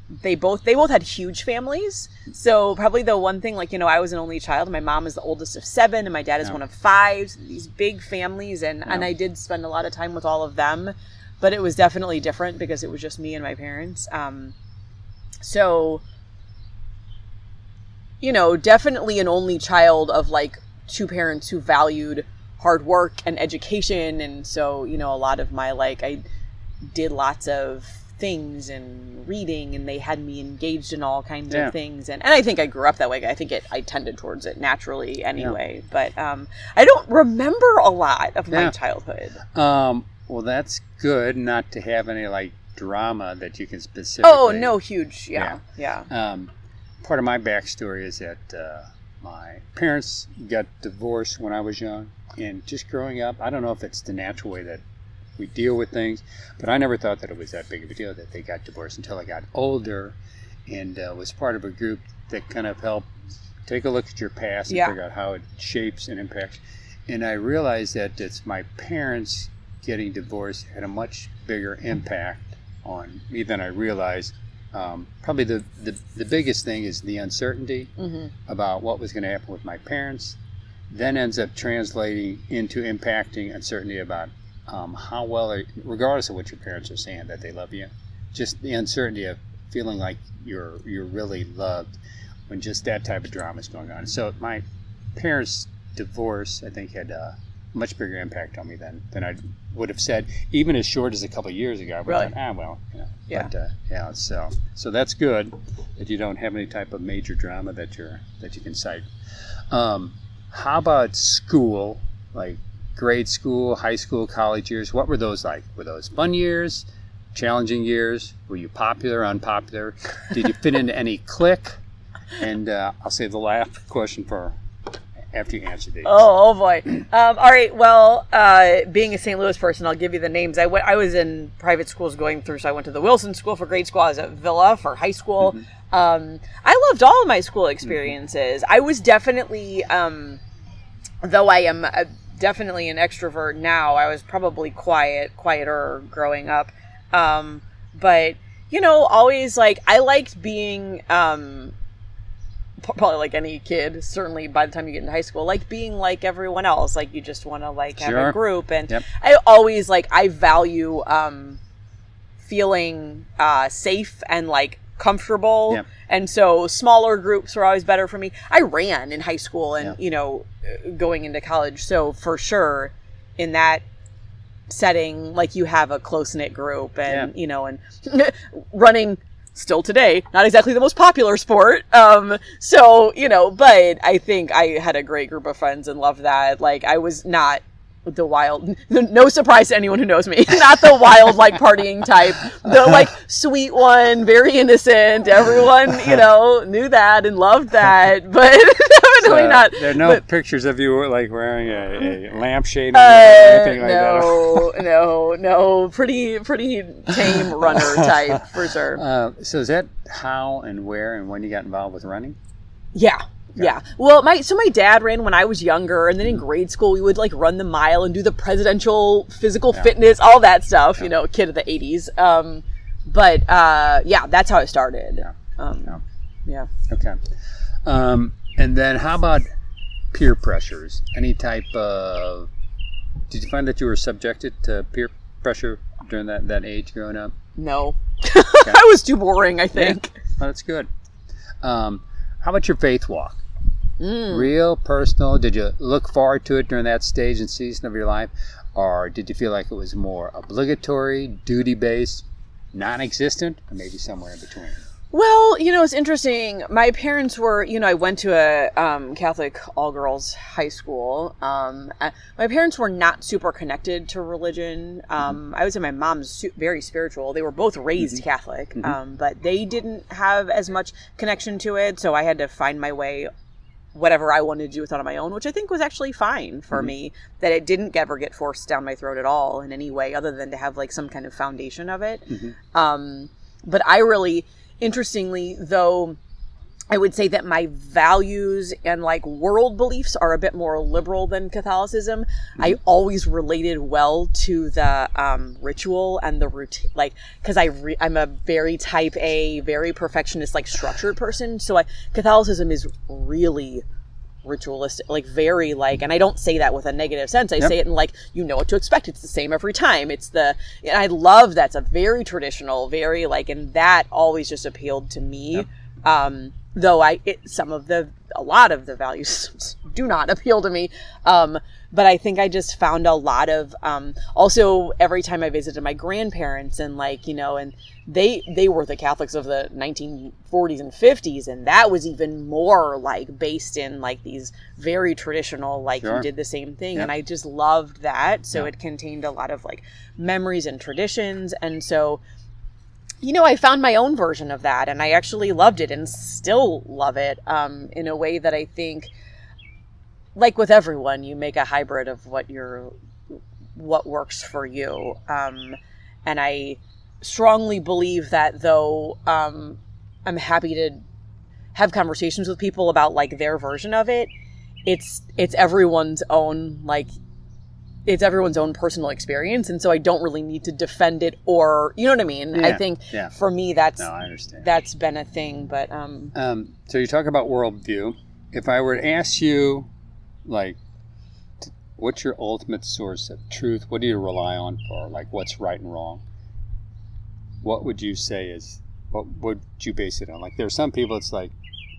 they both they both had huge families. So probably the one thing, like you know, I was an only child. My mom is the oldest of seven, and my dad is Yeah. one of five. So these big families, and and I did spend a lot of time with all of them, but it was definitely different because it was just me and my parents. Um, so you know, definitely an only child of like two parents who valued hard work and education. And so, you know, a lot of my like, I did lots of things and reading and they had me engaged in all kinds Yeah. of things. And, and i think i grew up that way. I think it i tended towards it naturally anyway. But um i don't remember a lot of my childhood. Um, well, that's good not to have any like drama that you can specifically. oh no huge. Yeah. Yeah, Um, part of my backstory is that uh, my parents got divorced when I was young, and just growing up, I don't know if it's the natural way that we deal with things, but I never thought that it was that big of a deal that they got divorced until I got older, and uh, was part of a group that kind of helped take a look at your past and Yeah. figure out how it shapes and impacts. And I realized that it's my parents getting divorced had a much bigger impact on me than I realized. Um, probably the, the, the biggest thing is the uncertainty hmm about what was going to happen with my parents, then ends up translating into impacting uncertainty about um, how well, are, regardless of what your parents are saying, that they love you. Just the uncertainty of feeling like you're you're really loved when just that type of drama is going on. So my parents' divorce, I think, had a much bigger impact on me than than I would have said, even as short as a couple of years ago. I would Really? have ah, well, you know, Yeah. But, uh, yeah. So so that's good that you don't have any type of major drama that you're that you can cite. Um, how about school, like grade school, high school, college years? What were those like? Were those fun years, challenging years? Were you popular, unpopular? Did you fit into any clique? And uh, I'll save the last question for after you answer these. Oh, oh boy. Um, all right. Well, uh, being a St. Louis person, I'll give you the names. I went. I was in private schools going through, so I went to the Wilson School for grade school. I was at Villa for high school. Mm-hmm. Um, I loved all of my school experiences. I was definitely, um, though I am uh definitely an extrovert now. I was probably quiet, quieter growing up. Um, but you know, always like I liked being. Um, probably like any kid certainly by the time you get into high school like being like everyone else like you just want to like have Sure. a group and Yep. i always like i value um feeling uh safe and like comfortable. And so smaller groups were always better for me. I ran in high school and you know uh, going into college. So for sure in that setting like you have a close-knit group and Yeah. you know and running still today not exactly the most popular sport. Um so you know but i think i had a great group of friends and loved that. Like i was not the wild no surprise to anyone who knows me not the wild like partying type the like sweet one very innocent everyone you know knew that and loved that but definitely Uh, not There are no but- pictures of you like wearing a, a lampshade or uh, anything like that. no, no, no. Pretty, pretty tame runner type for sure. Uh, so is that how and where and when you got involved with running? Yeah. Yeah. Well, my so my dad ran when I was younger, and then in grade school we would like run the mile and do the presidential physical fitness, all that stuff. You know, kid of the '80s. Um, but uh, yeah, that's how it started. Yeah. Um, Yeah. yeah. Okay. Um, and then how about peer pressures? Any type of did you find that you were subjected to peer pressure during that, that age growing up? No, I was too boring. I think. Oh, that's good. Um, how about your faith walk? Mm. Real personal. Did you look forward to it during that stage and season of your life, or did you feel like it was more obligatory, duty based, non-existent, or maybe somewhere in between? Well, you know, it's interesting. My parents were, you know, I went to a um, Catholic all girls high school. Um, uh, my parents were not super connected to religion. Um, I would say my mom's su- very spiritual. They were both raised Catholic, um, but they didn't have as much connection to it. So I had to find my way whatever I wanted to do with it on my own, which I think was actually fine for me. That it didn't ever get forced down my throat at all in any way, other than to have like some kind of foundation of it. Um, but I really, interestingly, though, I would say that my values and like world beliefs are a bit more liberal than Catholicism. I always related well to the um, ritual and the routine, like because I re- I'm a very type A, very perfectionist, like structured person. So I Catholicism is really ritualistic like very like and i don't say that with a negative sense. I say it in like you know what to expect. It's the same every time. It's the and i love that's a very traditional very like and that always just appealed to me. Um though I it, some of the a lot of the values do not appeal to me. Um, but I think I just found a lot of um, also every time I visited my grandparents and like you know and they they were the Catholics of the 1940s and 50s and that was even more like based in like these very traditional like Sure. you did the same thing Yep. and I just loved that so it contained a lot of like memories and traditions and so you know, I found my own version of that, and I actually loved it, and still love it um, in a way that I think, like with everyone, you make a hybrid of what you're, what works for you, um, and I strongly believe that though um, I'm happy to have conversations with people about like their version of it. It's it's everyone's own like it's everyone's own personal experience and so I don't really need to defend it or you know what I mean? I think yeah. for me that's No, I understand. that's been a thing, but um Um, so you talk about worldview. If I were to ask you, like, what's your ultimate source of truth? What do you rely on for, like, what's right and wrong? What would you say is? What would you base it on? Like, there are some people. It's like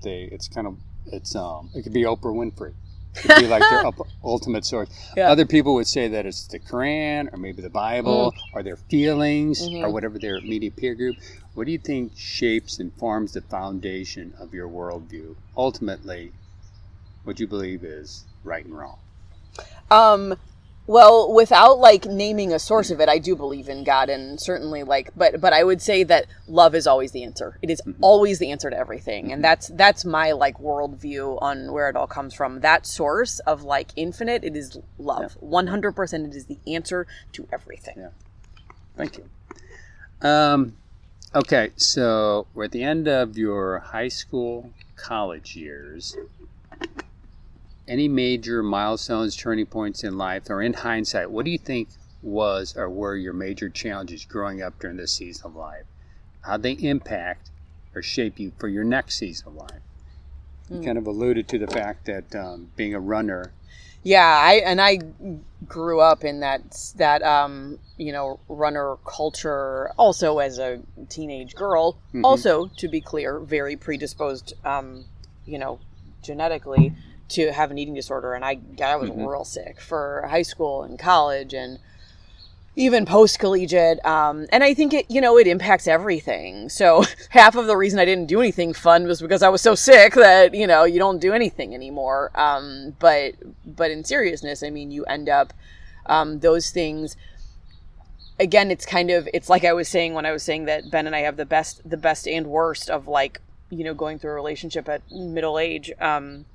they. It's kind of. It's um. It could be Oprah Winfrey. It could be like their up, ultimate source. Yeah. Other people would say that it's the Quran or maybe the Bible or their feelings or Mhm. whatever their immediate peer group. What do you think shapes and forms the foundation of your worldview? Ultimately, what you believe is right and wrong. Um, well, without like naming a source of it, I do believe in God, and certainly like, but but I would say that love is always the answer. It is always the answer to everything, and that's that's my like worldview on where it all comes from. That source of like infinite, it is love. One hundred percent, it is the answer to everything. Yeah. Thank you. Um, okay, so we're at the end of your high school, college years. Any major milestones, turning points in life, or in hindsight, what do you think was or were your major challenges growing up during this season of life? How'd they impact or shape you for your next season of life? You kind of alluded to the fact that um, being a runner, Yeah, I and I grew up in that that um you know runner culture. Also, as a teenage girl, also to be clear, very predisposed, um, you know, genetically to have an eating disorder, and I I was real sick for high school and college and even post collegiate. Um, and I think it, you know, it impacts everything. So half of the reason I didn't do anything fun was because I was so sick that, you know, you don't do anything anymore. Um, but, but in seriousness, I mean, you end up, um, those things, again, it's kind of, it's like I was saying when I was saying that Ben and I have the best, the best and worst of like, you know, going through a relationship at middle age. Um,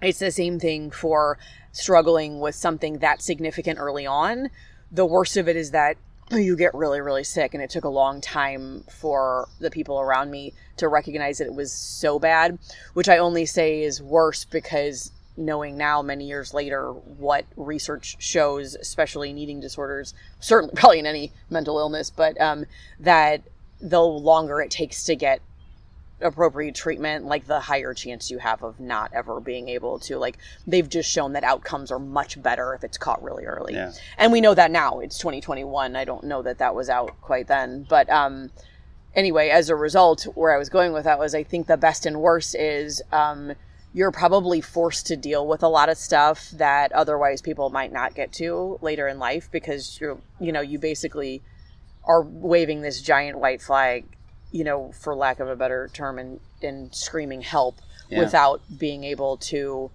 it's the same thing for struggling with something that significant early on. The worst of it is that you get really, really sick, and it took a long time for the people around me to recognize that it was so bad, which I only say is worse because knowing now, many years later, what research shows, especially in eating disorders, certainly probably in any mental illness, but um, that the longer it takes to get appropriate treatment, like the higher chance you have of not ever being able to. Like they've just shown that outcomes are much better if it's caught really early. Yeah. And we know that now. It's 2021. I don't know that that was out quite then, but um anyway, as a result, where I was going with that was I think the best and worst is um you're probably forced to deal with a lot of stuff that otherwise people might not get to later in life because you're you know, you basically are waving this giant white flag, you know, for lack of a better term, and, and screaming help Yeah. without being able to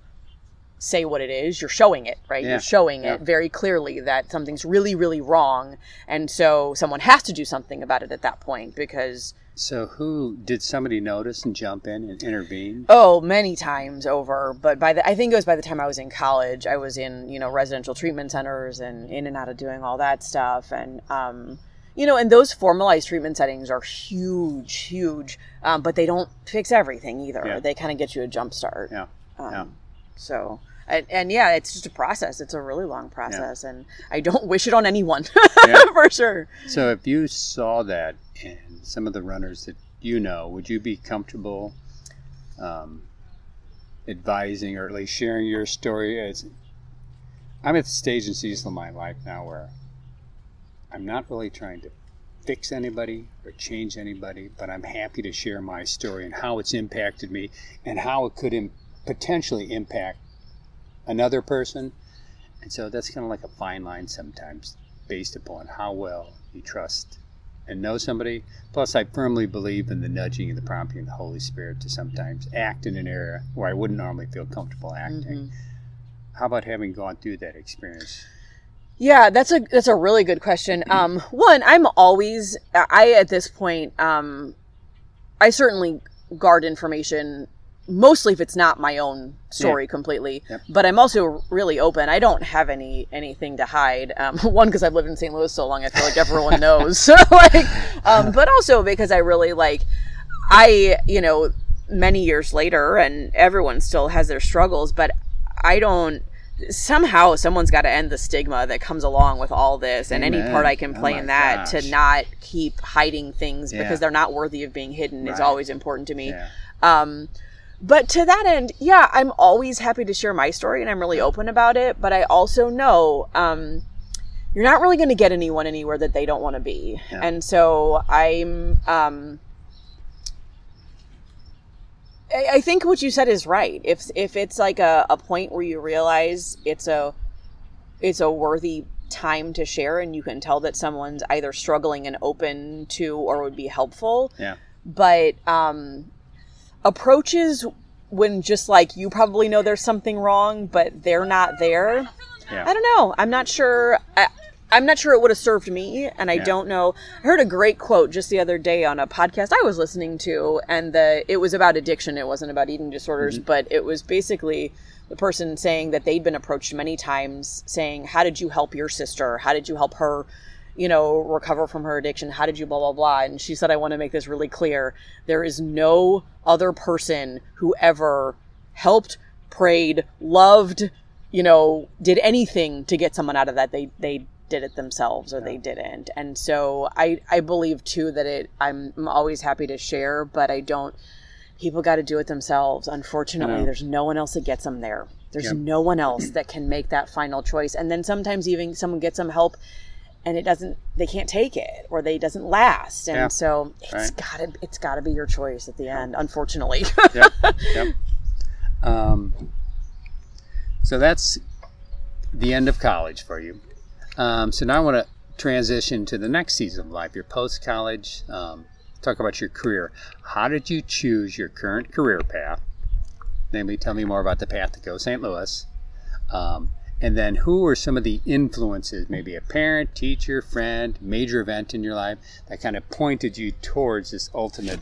say what it is. You're showing it, right? Yeah. You're showing Yeah. it very clearly that something's really, really wrong. And so someone has to do something about it at that point because, So, who did somebody notice and jump in and intervene? oh, many times over. But by the, I think it was by the time I was in college, I was in, you know, residential treatment centers and in and out of doing all that stuff. And, um, you know, and those formalized treatment settings are huge, huge, um, but they don't fix everything either. Yeah. They kind of get you a jump start. Yeah, Um, yeah. So, and, and yeah, it's just a process. It's a really long process, and I don't wish it on anyone Yeah. for sure. So, if you saw that in some of the runners that you know, would you be comfortable um, advising or at least sharing your story? As I'm at the stage and season of my life now where I'm not really trying to fix anybody or change anybody, but I'm happy to share my story and how it's impacted me and how it could Im- potentially impact another person. And so that's kind of like a fine line sometimes based upon how well you trust and know somebody. Plus, I firmly believe in the nudging and the prompting of the Holy Spirit to sometimes act in an area where I wouldn't normally feel comfortable acting. Mhm. How about having gone through that experience? Yeah, that's a that's a really good question. Um, one, I'm always I at this point, um, I certainly guard information mostly if it's not my own story completely. Yep. But I'm also really open. I don't have any anything to hide. Um, one because I've lived in St. Louis so long, I feel like everyone knows. So like, um, but also because I really like, I you know many years later, and everyone still has their struggles, but I don't somehow someone's got to end the stigma that comes along with all this and any part i can Oh play my in that gosh. to not keep hiding things Yeah. because they're not worthy of being hidden is always important to me Yeah. um but to that end yeah i'm always happy to share my story and i'm really open about it but i also know um you're not really going to get anyone anywhere that they don't want to be Yeah. and so i'm um I, I think what you said is right. If if it's like a, a point where you realize it's a it's a worthy time to share and you can tell that someone's either struggling and open to or would be helpful. Yeah. But um approaches when just like you probably know there's something wrong but they're not there. Yeah. I don't know. I'm not sure. I, I'm not sure it would have served me, and I Yeah. don't know. I heard a great quote just the other day on a podcast I was listening to, and the it was about addiction. It wasn't about eating disorders, Mm-hmm. but it was basically the person saying that they'd been approached many times, saying, "How did you help your sister? How did you help her?" You know, recover from her addiction. How did you blah blah blah? And she said, "I want to make this really clear. There is no other person who ever helped, prayed, loved, you know, did anything to get someone out of that. They they did it themselves or they didn't. And so I I believe too that it I'm, I'm always happy to share, but I don't people got to do it themselves. Unfortunately, Yeah. there's no one else that gets them there. There's Yep. no one else that can make that final choice. And then sometimes even someone gets some help and it doesn't they can't take it or they doesn't last. And Yeah. so it's Right. got to it's got to be your choice at the end, unfortunately. yep. Yep. Um, so that's the end of college for you. Um, so now I want to transition to the next season of life, your post college. Um, talk about your career. How did you choose your current career path? Namely, tell me more about the path to go St. Louis. Um, and then, who were some of the influences, maybe a parent, teacher, friend, major event in your life that kind of pointed you towards this ultimate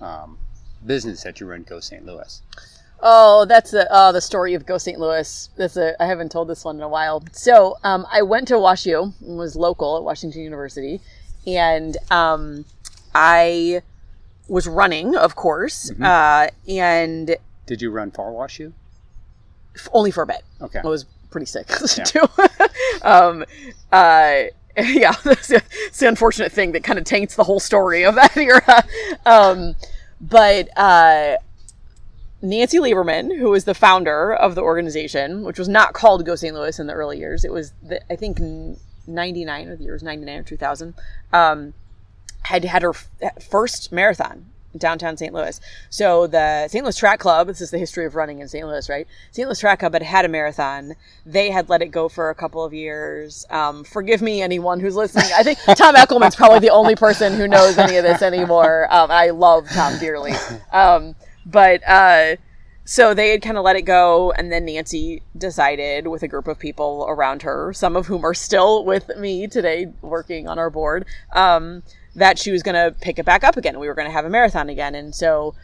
um, business that you run, Go St. Louis? Oh, that's the uh, the story of Go St. Louis. That's a I haven't told this one in a while. So um, I went to WashU, and was local at Washington University, and um, I was running, of course, uh, and Did you run for WashU? f- only for a bit. Okay. I was pretty sick too. um, uh, yeah, that's it's the unfortunate thing that kind of taints the whole story of that era. Um, but uh, Nancy Lieberman, who was the founder of the organization, which was not called Go St. Louis in the early years, it was the, I think 99 or the year was 99 or 2000, um, had had her first marathon in downtown St. Louis. So the St. Louis Track Club, this is the history of running in St. Louis, right? St. Louis Track Club had had a marathon. They had let it go for a couple of years. Um, forgive me, anyone who's listening. I think Tom Eckelman's probably the only person who knows any of this anymore. Um, I love Tom dearly. Um, but uh, so they had kind of let it go, and then Nancy decided with a group of people around her, some of whom are still with me today, working on our board, um, that she was going to pick it back up again. We were going to have a marathon again, and so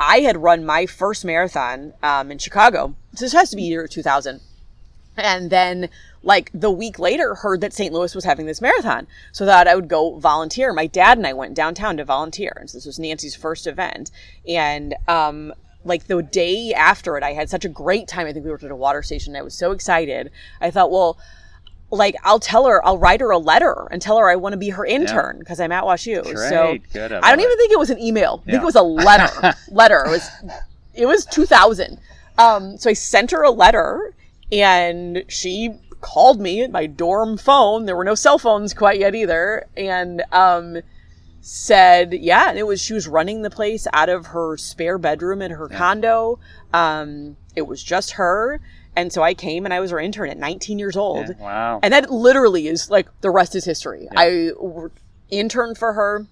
I had run my first marathon um, in Chicago. So this has to be year 2000 and then like the week later heard that st louis was having this marathon so thought i would go volunteer my dad and i went downtown to volunteer and so this was nancy's first event and um like the day after it i had such a great time i think we were at a water station i was so excited i thought well like i'll tell her i'll write her a letter and tell her i want to be her intern because i'm at washu so Great. Good. I don't it. even think it was an email. I think it was a letter. letter. It was it was 2000. Um, so I sent her a letter and she called me at my dorm phone. There were no cell phones quite yet either, and um, said, yeah, and it was she was running the place out of her spare bedroom in her condo. Um, it was just her, and so I came and I was her intern at 19 years old. Yeah, wow. And that literally is like the rest is history. I w- interned for her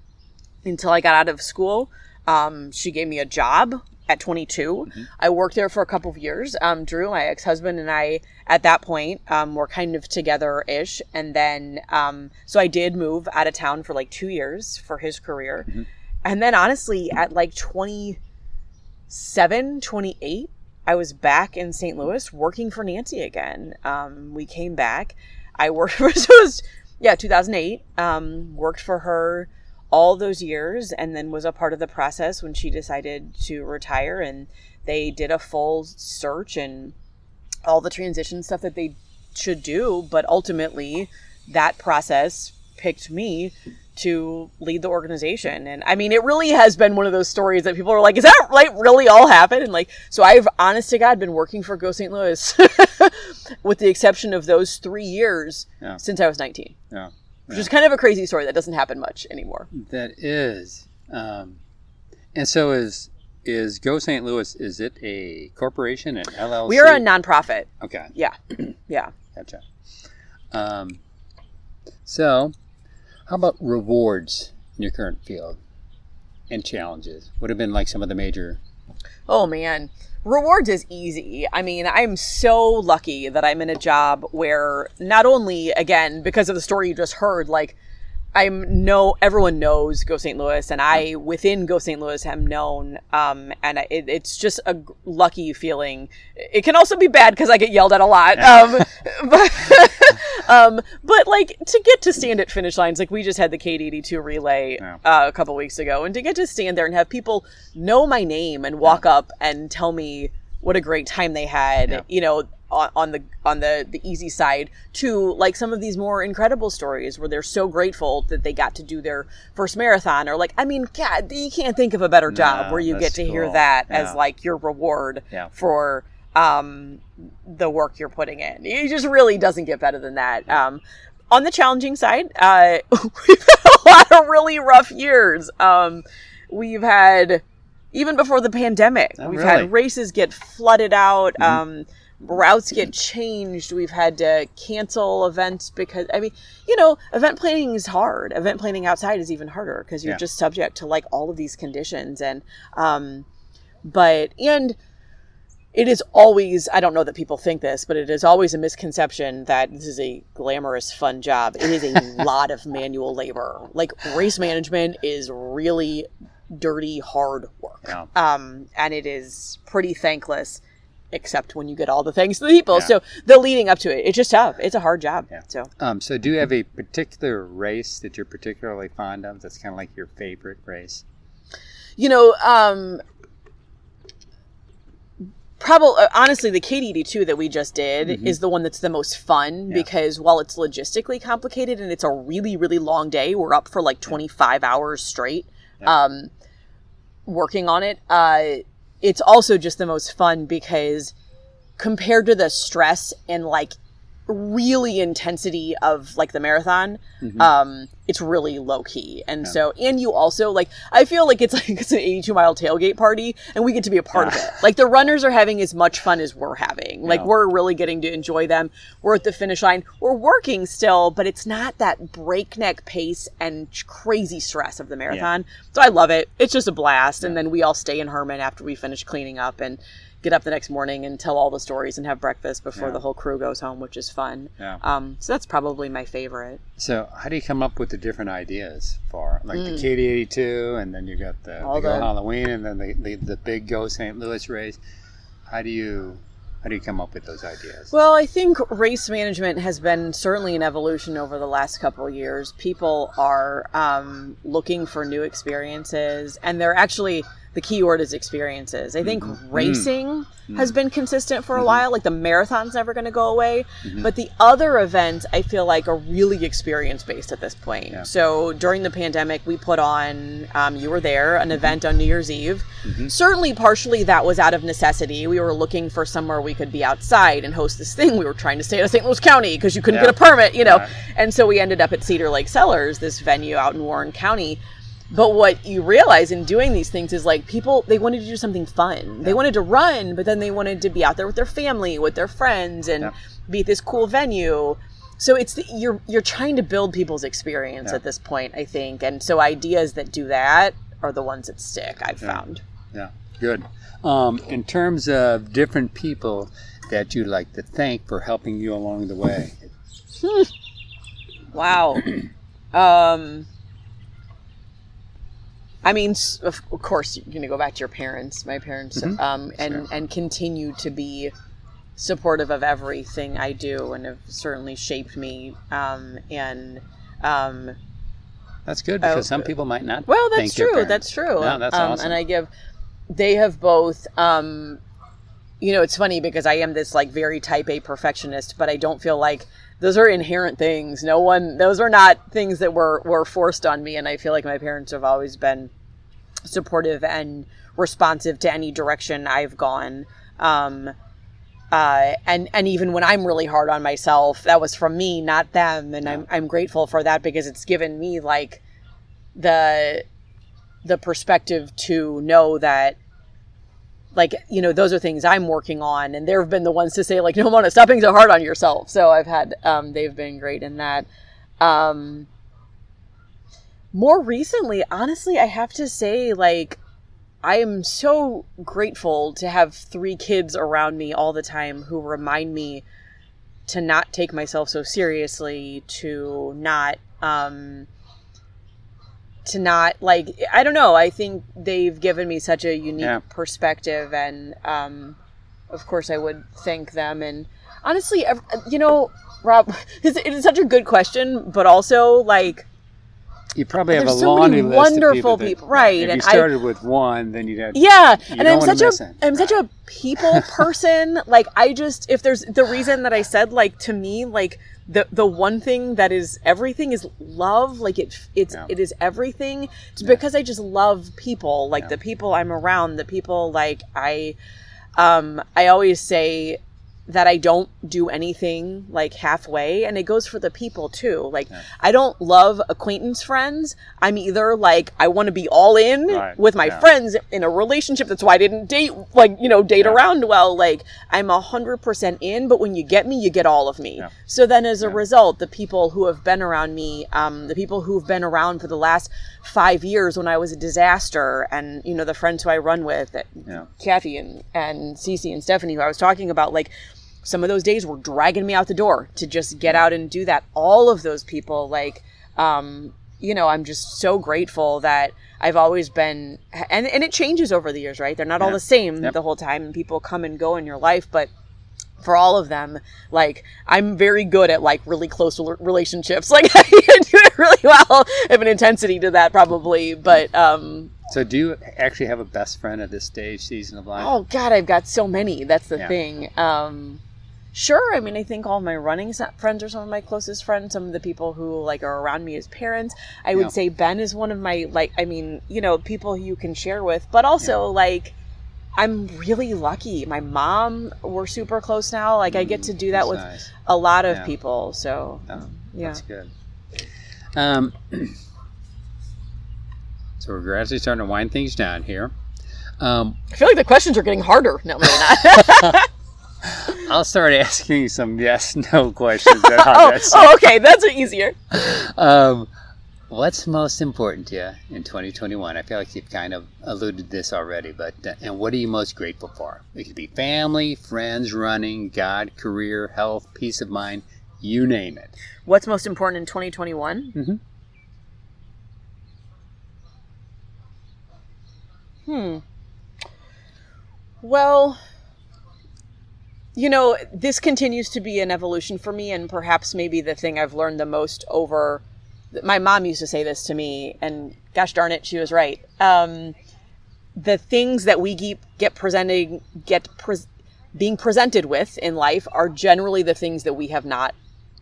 until I got out of school. Um, she gave me a job at 22. I worked there for a couple of years. Um, Drew, my ex husband, and I at that point um, were kind of together ish. And then, um, so I did move out of town for like two years for his career. And then, honestly, at like 27, 28, I was back in St. Louis working for Nancy again. Um, we came back. I worked for, so was, yeah, 2008. Um, worked for her all those years and then was a part of the process when she decided to retire. And they did a full search and all the transition stuff that they should do. But ultimately, that process picked me to lead the organization. And I mean, it really has been one of those stories that people are like, is that like really all happened? And like, so I've honest to God been working for Go St. Louis with the exception of those three years Yeah. since I was 19, Yeah. Which is kind of a crazy story that doesn't happen much anymore. That is. Um, and so is is Go St. Louis? Is it a corporation, an LLC? We are a nonprofit. okay. Yeah. Yeah. Gotcha. Um, so, how about rewards in your current field and challenges? What have been like some of the major? Oh man, rewards is easy. I mean, I'm so lucky that I'm in a job where not only again because of the story you just heard, like I'm no everyone knows Go St. Louis, and I within Go St. Louis am known, um, and it, it's just a g- lucky feeling. It can also be bad because I get yelled at a lot, um, but um, but like to get to stand at finish lines, like we just had the KT82 relay Yeah. uh, a couple weeks ago, and to get to stand there and have people know my name and walk up and tell me what a great time they had, Yeah. you know, on, on the on the the easy side to like some of these more incredible stories where they're so grateful that they got to do their first marathon or like I mean, God, you can't think of a better job No, where you get to hear that Yeah. as like your reward Yeah. for um the work you're putting in. It just really doesn't get better than that. Um on the challenging side, uh, we've had a lot of really rough years. Um, we've had, even before the pandemic, Oh, we've really? Mm-hmm. had races get flooded out, um, routes get changed. We've had to cancel events because, I mean, you know, event planning is hard. Event planning outside is even harder because you're Yeah. just subject to like all of these conditions. And, um, but, and, it is always i don't know that people think this but it is always a misconception that this is a glamorous fun job it is a lot of manual labor like race management is really dirty hard work Yeah. um, and it is pretty thankless except when you get all the thanks to the people Yeah. so the leading up to it it's just tough it's a hard job Yeah. so Um, so, do you have a particular race that you're particularly fond of? That's kind of like your favorite race. you know um probably honestly the KT82 that we just did is the one that's the most fun Yeah. because while it's logistically complicated and it's a really really long day we're up for like 25 hours straight um working on it uh it's also just the most fun because compared to the stress and like really intensity of like the marathon um it's really low key and so and you also like i feel like it's like it's an 82 mile tailgate party and we get to be a part of it. Like the runners are having as much fun as we're having. Like Yeah. we're really getting to enjoy them. We're at the finish line. We're working still but it's not that breakneck pace and crazy stress of the marathon. So i love it. It's just a blast. And then we all stay in Hermann after we finish cleaning up and get up the next morning and tell all the stories and have breakfast before Yeah. the whole crew goes home which is fun Yeah. um, so that's probably my favorite So, how do you come up with the different ideas for like the KT82, and then you got the, Mm. The the- Halloween, and then the, the the big Go St. Louis race? How do you how do you come up with those ideas? Well, I think race management has been certainly an evolution over the last couple of years. People are um, looking for new experiences, and they're actually the key word is experiences. I think Mm-hmm. racing has been consistent for a Mm-hmm. while. Like the marathon's never going to go away, but the other events I feel like are really experience based at this point. Yeah. So during the pandemic, we put on. Um, you were there, an event on New Year's Eve. Mm-hmm. Certainly, partially that was out of necessity. We were looking for somewhere we could be outside and host this thing. We were trying to stay out of St. Louis County because you couldn't Yeah. get a permit, you know. Right. And so we ended up at Cedar Lake Cellars, this venue out in Warren County. But what you realize in doing these things is like people they wanted to do something fun. They wanted to run, but then they wanted to be out there with their family, with their friends, and Yeah. be at this cool venue. So it's the, you're you're trying to build people's experience Yeah. at this point, I think. And so ideas that do that are the ones that stick. I've Yeah. found. Yeah, good. Um, in terms of different people that you'd like to thank for helping you along the way. Wow. um, I mean, of of course, you're going to go back to your parents, my parents, Mhm. um, and Sure. and continue to be supportive of everything I do, and have certainly shaped me. Um, and um, That's good Oh, because some people might not. well, that's true. That's true. No, that's um, awesome. And I give. They have both. Um, you know, it's funny because I am this like very type A perfectionist, but I don't feel like those are inherent things. No one, those are not things that were were forced on me, and I feel like my parents have always been supportive and responsive to any direction I've gone. Um, uh, and and even when I'm really hard on myself, that was from me, not them, and I'm I'm grateful for that because it's given me like the the perspective to know that like you know those are things i'm working on and they've been the ones to say like no mona stop being so hard on yourself. So i've had um, they've been great in that. Um, more recently honestly i have to say like i am so grateful to have three kids around me all the time who remind me to not take myself so seriously to not um, to not like I don't know. I think they've given me such a unique Yeah. perspective, and um, of course, I would thank them. And honestly, you know, Rob, it's, it is such a good question, but also like You probably have a so many laundry list wonderful of people, that- people, right, If and you I- started with one, then you'd have. yeah You and i'm such a i'm such a people person like i just if there's the reason that i said like to me like the the one thing that is everything is love like it it's Yeah. it is everything it's because i just love people like Yeah. the people i'm around the people like i um i always say that I don't do anything like halfway and it goes for the people too. Like I don't love acquaintance friends. I'm either like I want to be all in Right, with my yeah. friends in a relationship. That's why I didn't date like, you know, date Yeah. around well. Like I'm a hundred percent in, but when you get me, you get all of me. Yeah. So then as a Yeah. result, the people who have been around me, um, the people who've been around for the last five years when I was a disaster and, you know, the friends who I run with, Yeah. Kathy and and Cece and Stephanie, who I was talking about, like some of those days were dragging me out the door to just get out and do that. All of those people, like, um, you know, I'm just so grateful that I've always been, and and it changes over the years, right? They're not all the same Yep. the whole time, and people come and go in your life, but for all of them like i'm very good at like really close relationships like i do it really well I have an intensity to that probably but um So, do you actually have a best friend at this stage, season of life? Oh God, I've got so many. That's the Yeah. thing. Um, sure. I mean, I think all my running friends are some of my closest friends. Some of the people who like are around me as parents. I would Yeah. say Ben is one of my like. I mean, you know, people you can share with, but also like. I'm really lucky. My mom, we're super close now. Like I get to do that Mm, with nice. a lot of Yeah. people. So Oh, yeah. That's good. Um, so we're gradually starting to wind things down here. Um, I feel like the questions are getting harder. No, maybe not. I'll start asking you some yes/no questions. Oh, oh, okay. That's easier. Um, what's most important to you in 2021? I feel like you've kind of alluded to this already, but uh, and what are you most grateful for? It could be family, friends, running, God, career, health, peace of mind, you name it. What's most important in 2021? Mhm. Hmm. Well, you know, this continues to be an evolution for me, and perhaps maybe the thing I've learned the most over. My mom used to say this to me, and gosh darn it, she was right. Um, the things that we keep get presenting get pre- being presented with in life are generally the things that we have not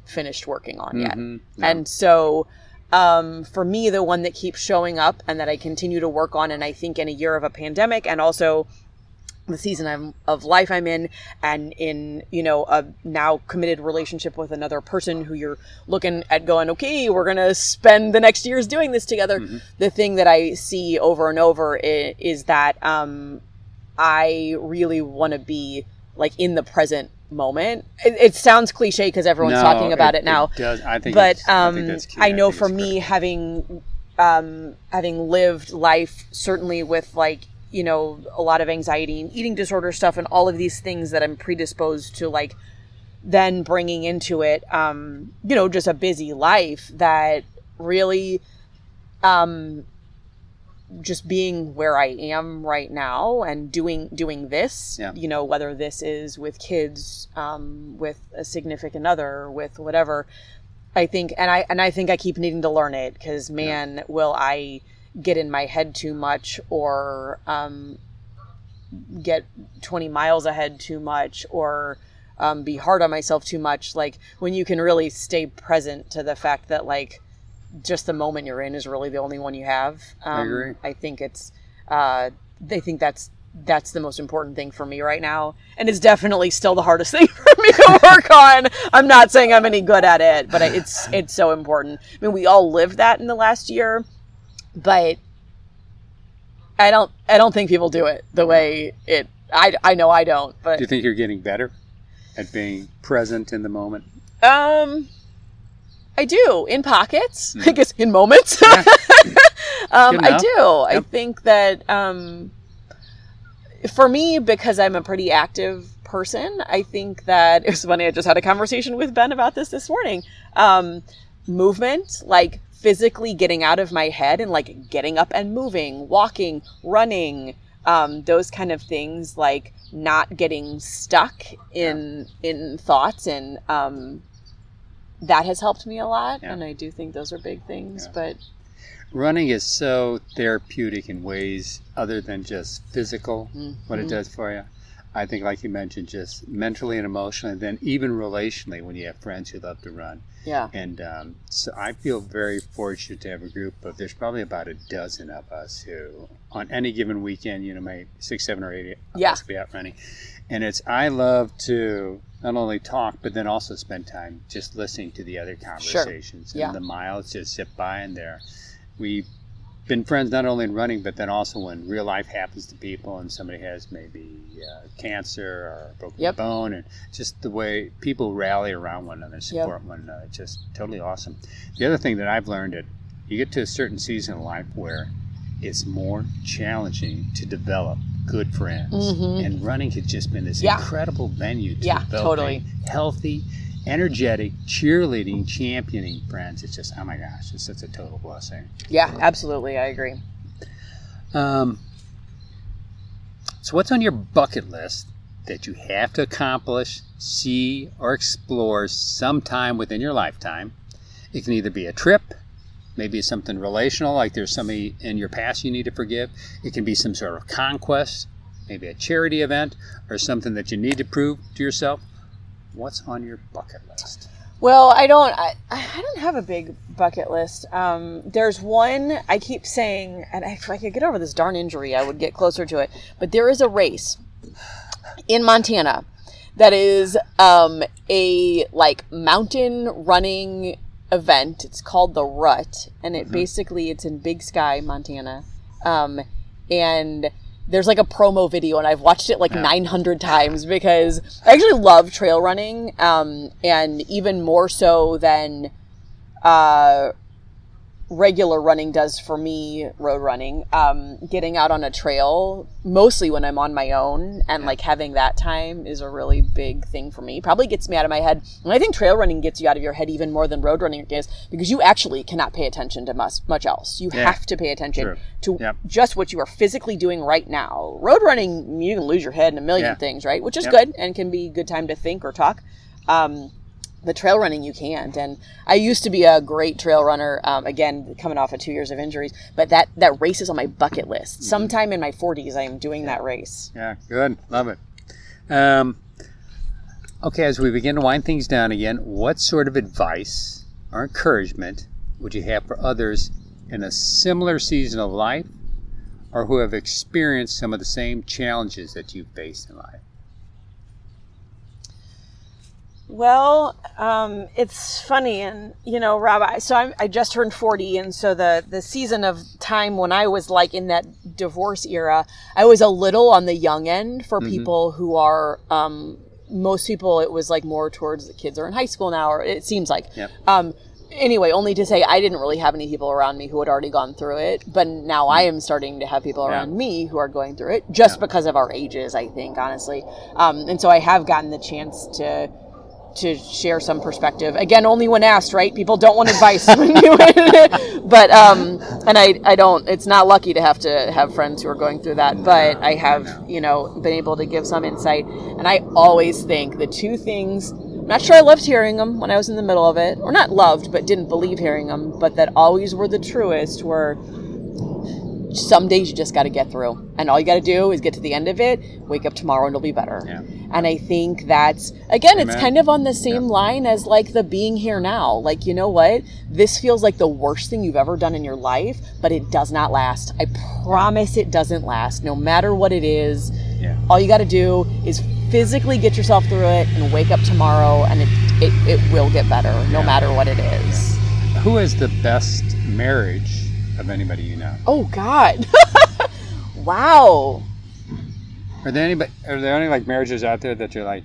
finished working on yet. Mhm. Yeah. And so um, for me, the one that keeps showing up and that I continue to work on, and I think in a year of a pandemic and also the season I'm, of life I'm in, and in you know a now committed relationship with another person who you're looking at going, okay, we're gonna spend the next years doing this together. The thing that I see over and over is, is that um, I really want to be like in the present moment. It, it sounds cliche because everyone's No, talking about it, now does. I think but it's- I um, think that's. I, know think for me having um, having lived life certainly with like you know a lot of anxiety and eating disorder stuff and all of these things that I'm predisposed to like then bringing into it um, you know just a busy life that really um, just being where I am right now and doing doing this, Yeah. you know, whether this is with kids, um, with a significant other, with whatever, I think, and I and I think I keep needing to learn it because man, will I get in my head too much or um, get twenty miles ahead too much or um, be hard on myself too much. Like when you can really stay present to the fact that like just the moment you're in is really the only one you have. Um, agree. I think it's. Uh, they think that's that's the most important thing for me right now, and it's definitely still the hardest thing for me to work on. I'm not saying I'm any good at it, but it's it's so important. I mean, we all lived that in the last year, but I don't I don't think people do it the way it. I, I know I don't, but Do you think you're getting better at being present in the moment? Um, I do in pockets. I guess in moments. um, I do. I think that um, for me, because I'm a pretty active person, I think that it's funny. I just had a conversation with Ben about this this morning. Um, movement, like physically getting out of my head and like getting up and moving, walking, running, um, those kind of things, like not getting stuck in in thoughts and um, that has helped me a lot Yeah. and i do think those are big things Yeah. but Running is so therapeutic in ways other than just physical, what it Mhm. does for you. I think, like you mentioned, just mentally and emotionally, then even relationally when you have friends who love to run. yeah And um, so I feel very fortunate to have a group of, there's probably about a dozen of us who, on any given weekend, you know, maybe six, seven, or eight of Yeah. us will be out running. And it's, I love to not only talk, but then also spend time just listening to the other conversations. Yeah. And the miles just zip by and there. We've been friends not only in running, but then also when real life happens to people and somebody has maybe uh, cancer or broken Yep. bone, and just the way people rally around one another, support one another, just totally awesome. The other thing that I've learned that you get to a certain season in life where it's more challenging to develop good friends, Mhm. and running has just been this Yeah. incredible venue to Yeah, develop totally. healthy, energetic, cheerleading, championing friends. It's just oh my gosh, it's such a total blessing. yeah absolutely i agree Um, so, what's on your bucket list that you have to accomplish, see, or explore sometime within your lifetime? It can either be a trip, maybe it's something relational, like there's somebody in your past you need to forgive. It can be some sort of conquest, maybe a charity event, or something that you need to prove to yourself. What's on your bucket list? well i don't i, I don't have a big bucket list. Um, there's one i keep saying and if i could get over this darn injury i would get closer to it but there is a race in montana that is um, a like mountain running event. It's called the rut and it basically it's in big sky montana. Um, and there's like a promo video and i've watched it like 900 times because i actually love trail running um, and even more so than uh, regular running does for me road running um, getting out on a trail mostly when i'm on my own and like having that time is a really big thing for me. Probably gets me out of my head. And i think trail running gets you out of your head even more than road running is because you actually cannot pay attention to much, much else. You Yeah. have to pay attention True. to just what you are physically doing right now. Road running you can lose your head in a million things right? Which is good and can be a good time to think or talk. Um, but trail running you can't. And I used to be a great trail runner. Um, again, coming off of two years of injuries, but that that race is on my bucket list. Sometime in my 40s, I am doing that race. Yeah, good. Love it. Um, okay, as we begin to wind things down again, what sort of advice or encouragement would you have for others in a similar season of life or who have experienced some of the same challenges that you've faced in life? Well, um, it's funny, and you know, Rob. I, so I'm, I just turned forty, and so the the season of time when I was like in that divorce era, I was a little on the young end for people who are. Um, most people, it was like more towards the kids are in high school now, or it seems like. Yep. Um, anyway, only to say I didn't really have any people around me who had already gone through it, but now I am starting to have people around me who are going through it just because of our ages, I think, honestly. Um, and so I have gotten the chance to to share some perspective. Again, only when asked, right? People don't want advice but um and I I don't it's not lucky to have to have friends who are going through that, but I have, you know, been able to give some insight. And I always think the two things I'm not sure I loved hearing them when I was in the middle of it, or not loved, but didn't believe hearing them, but that always were the truest were some days you just got to get through. And all you got to do is get to the end of it, wake up tomorrow, and it'll be better. Yeah. And I think that's, again, it's kind of on the same line as like the being here now. Like, you know what? This feels like the worst thing you've ever done in your life, but it does not last. I promise it doesn't last, no matter what it is. Yeah. All you got to do is physically get yourself through it and wake up tomorrow, and it, it, it will get better, no matter what it is. Who has the best marriage of anybody you know? Oh, God. wow. Are there anybody? Are there any like marriages out there that you're like,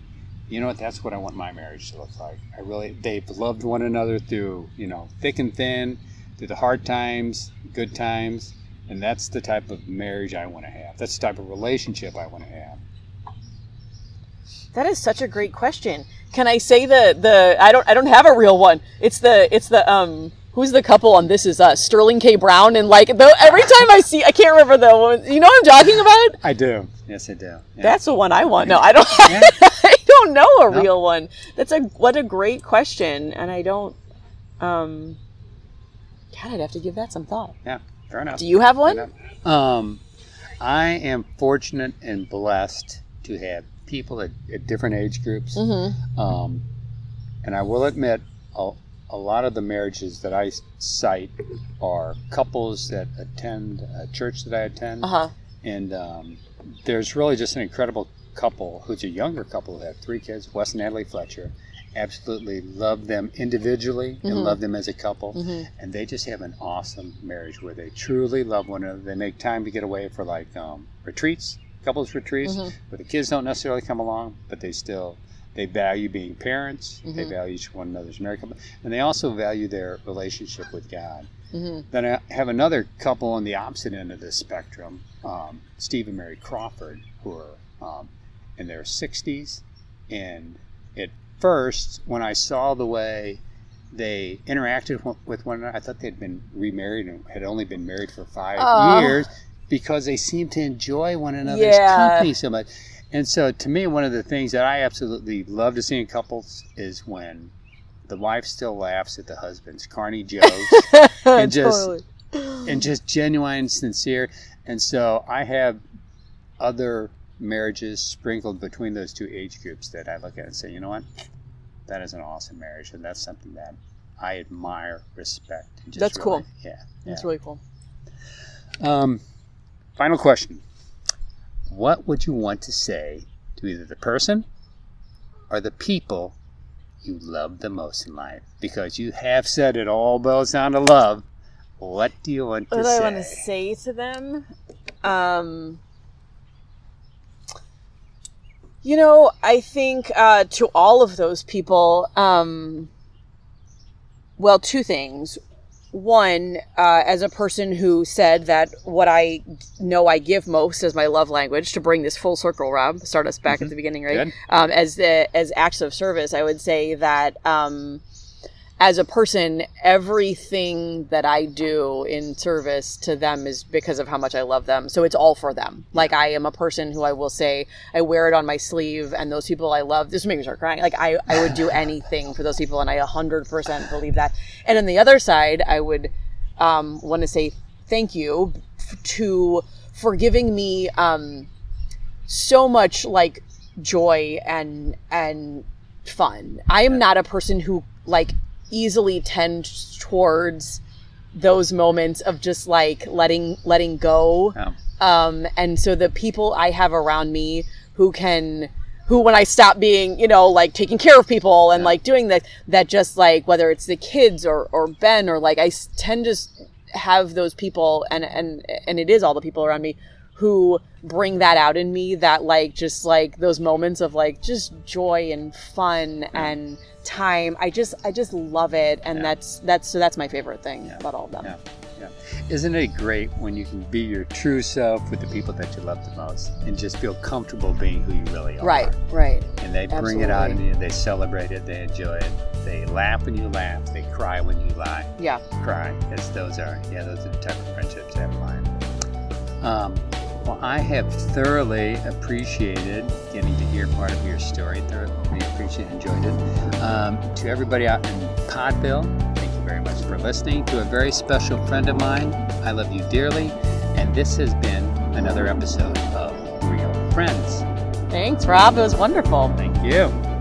you know what? That's what I want my marriage to look like. I really they've loved one another through you know thick and thin, through the hard times, good times, and that's the type of marriage I want to have. That's the type of relationship I want to have. That is such a great question. Can I say the the I don't I don't have a real one. It's the it's the um who's the couple on This Is Us? Sterling K. Brown and like the, every time I see I can't remember the one. You know what I'm talking about? I do. Yes, I do. Yeah. That's the one I want. No, I don't. Yeah. I don't know a No. real one. That's a what a great question, and I don't. Um, God, I'd have to give that some thought. yeah. Fair enough. Do you have one? Um, I am fortunate and blessed to have people at, at different age groups. Mm-hmm. Um, and I will admit, a, a lot of the marriages that I cite are couples that attend a church that I attend. Uh huh. And um, there's really just an incredible couple who's a younger couple who have three kids, Wes and Natalie Fletcher. Absolutely love them individually and Mhm. love them as a couple. hmm And they just have an awesome marriage where they truly love one another. They make time to get away for like um, retreats, couples retreats, Mhm. where the kids don't necessarily come along, but they still they value being parents. They Mhm. value each one another's marriage, and they also value their relationship with God. hmm Then I have another couple on the opposite end of the spectrum, um, Steve and Mary Crawford, who are um, in their 60s. And at first, when I saw the way they interacted with one another, I thought they'd been remarried and had only been married for five Aw. years because they seemed to enjoy one another's Yeah. company so much. And so, to me, one of the things that I absolutely love to see in couples is when the wife still laughs at the husband's carny jokes And just- and just genuine, and sincere. And so I have other marriages sprinkled between those two age groups that I look at and say, you know what, that is an awesome marriage, and that's something that I admire, respect. And just That's really- cool. Yeah. That's really cool. Um, final question: What would you want to say to either the person or the people you love the most in life? Because you have said it all boils down to love. What do you want to say? What do? I want to say to them? Um, you know, I think uh, to all of those people, um, well, two things. One, uh, as a person who said that what I know I give most is my love language, to bring this full circle, Rob, start us back at the beginning, right? Um, as the as acts of service, I would say that um, as a person, everything that I do in service to them is because of how much I love them. So it's all for them. Like I am a person who I will say I wear it on my sleeve, and those people I love. This makes me start crying. Like I, I would do anything for those people, and I hundred percent believe that. And on the other side, I would um, want to say thank you to for giving me um, so much like joy and and fun. I am not a person who like easily tend towards those moments of just like letting letting go. Yeah. Um, and so the people I have around me who can who when I stop being, you know, like taking care of people and like doing that that just like whether it's the kids or or Ben or like I tend to have those people and and and it is all the people around me who bring that out in me that like just like those moments of like just joy and fun and time i just i just love it and Yeah. that's that's so that's my favorite thing Yeah. about all of them Yeah, yeah. Isn't it great when you can be your true self with the people that you love the most and just feel comfortable being who you really are? right right And they bring it out in you. They celebrate it. They enjoy it. They laugh when you laugh. They cry when you lie. yeah Cry. Because those are, yeah, those are the type of friendships that mine. Um, well, I have thoroughly appreciated getting to hear part of your story. Thoroughly appreciated, enjoyed it. Um, to everybody out in Podville, thank you very much for listening. To a very special friend of mine, I love you dearly. And this has been another episode of Real Friends. thanks rob it was wonderful Thank you.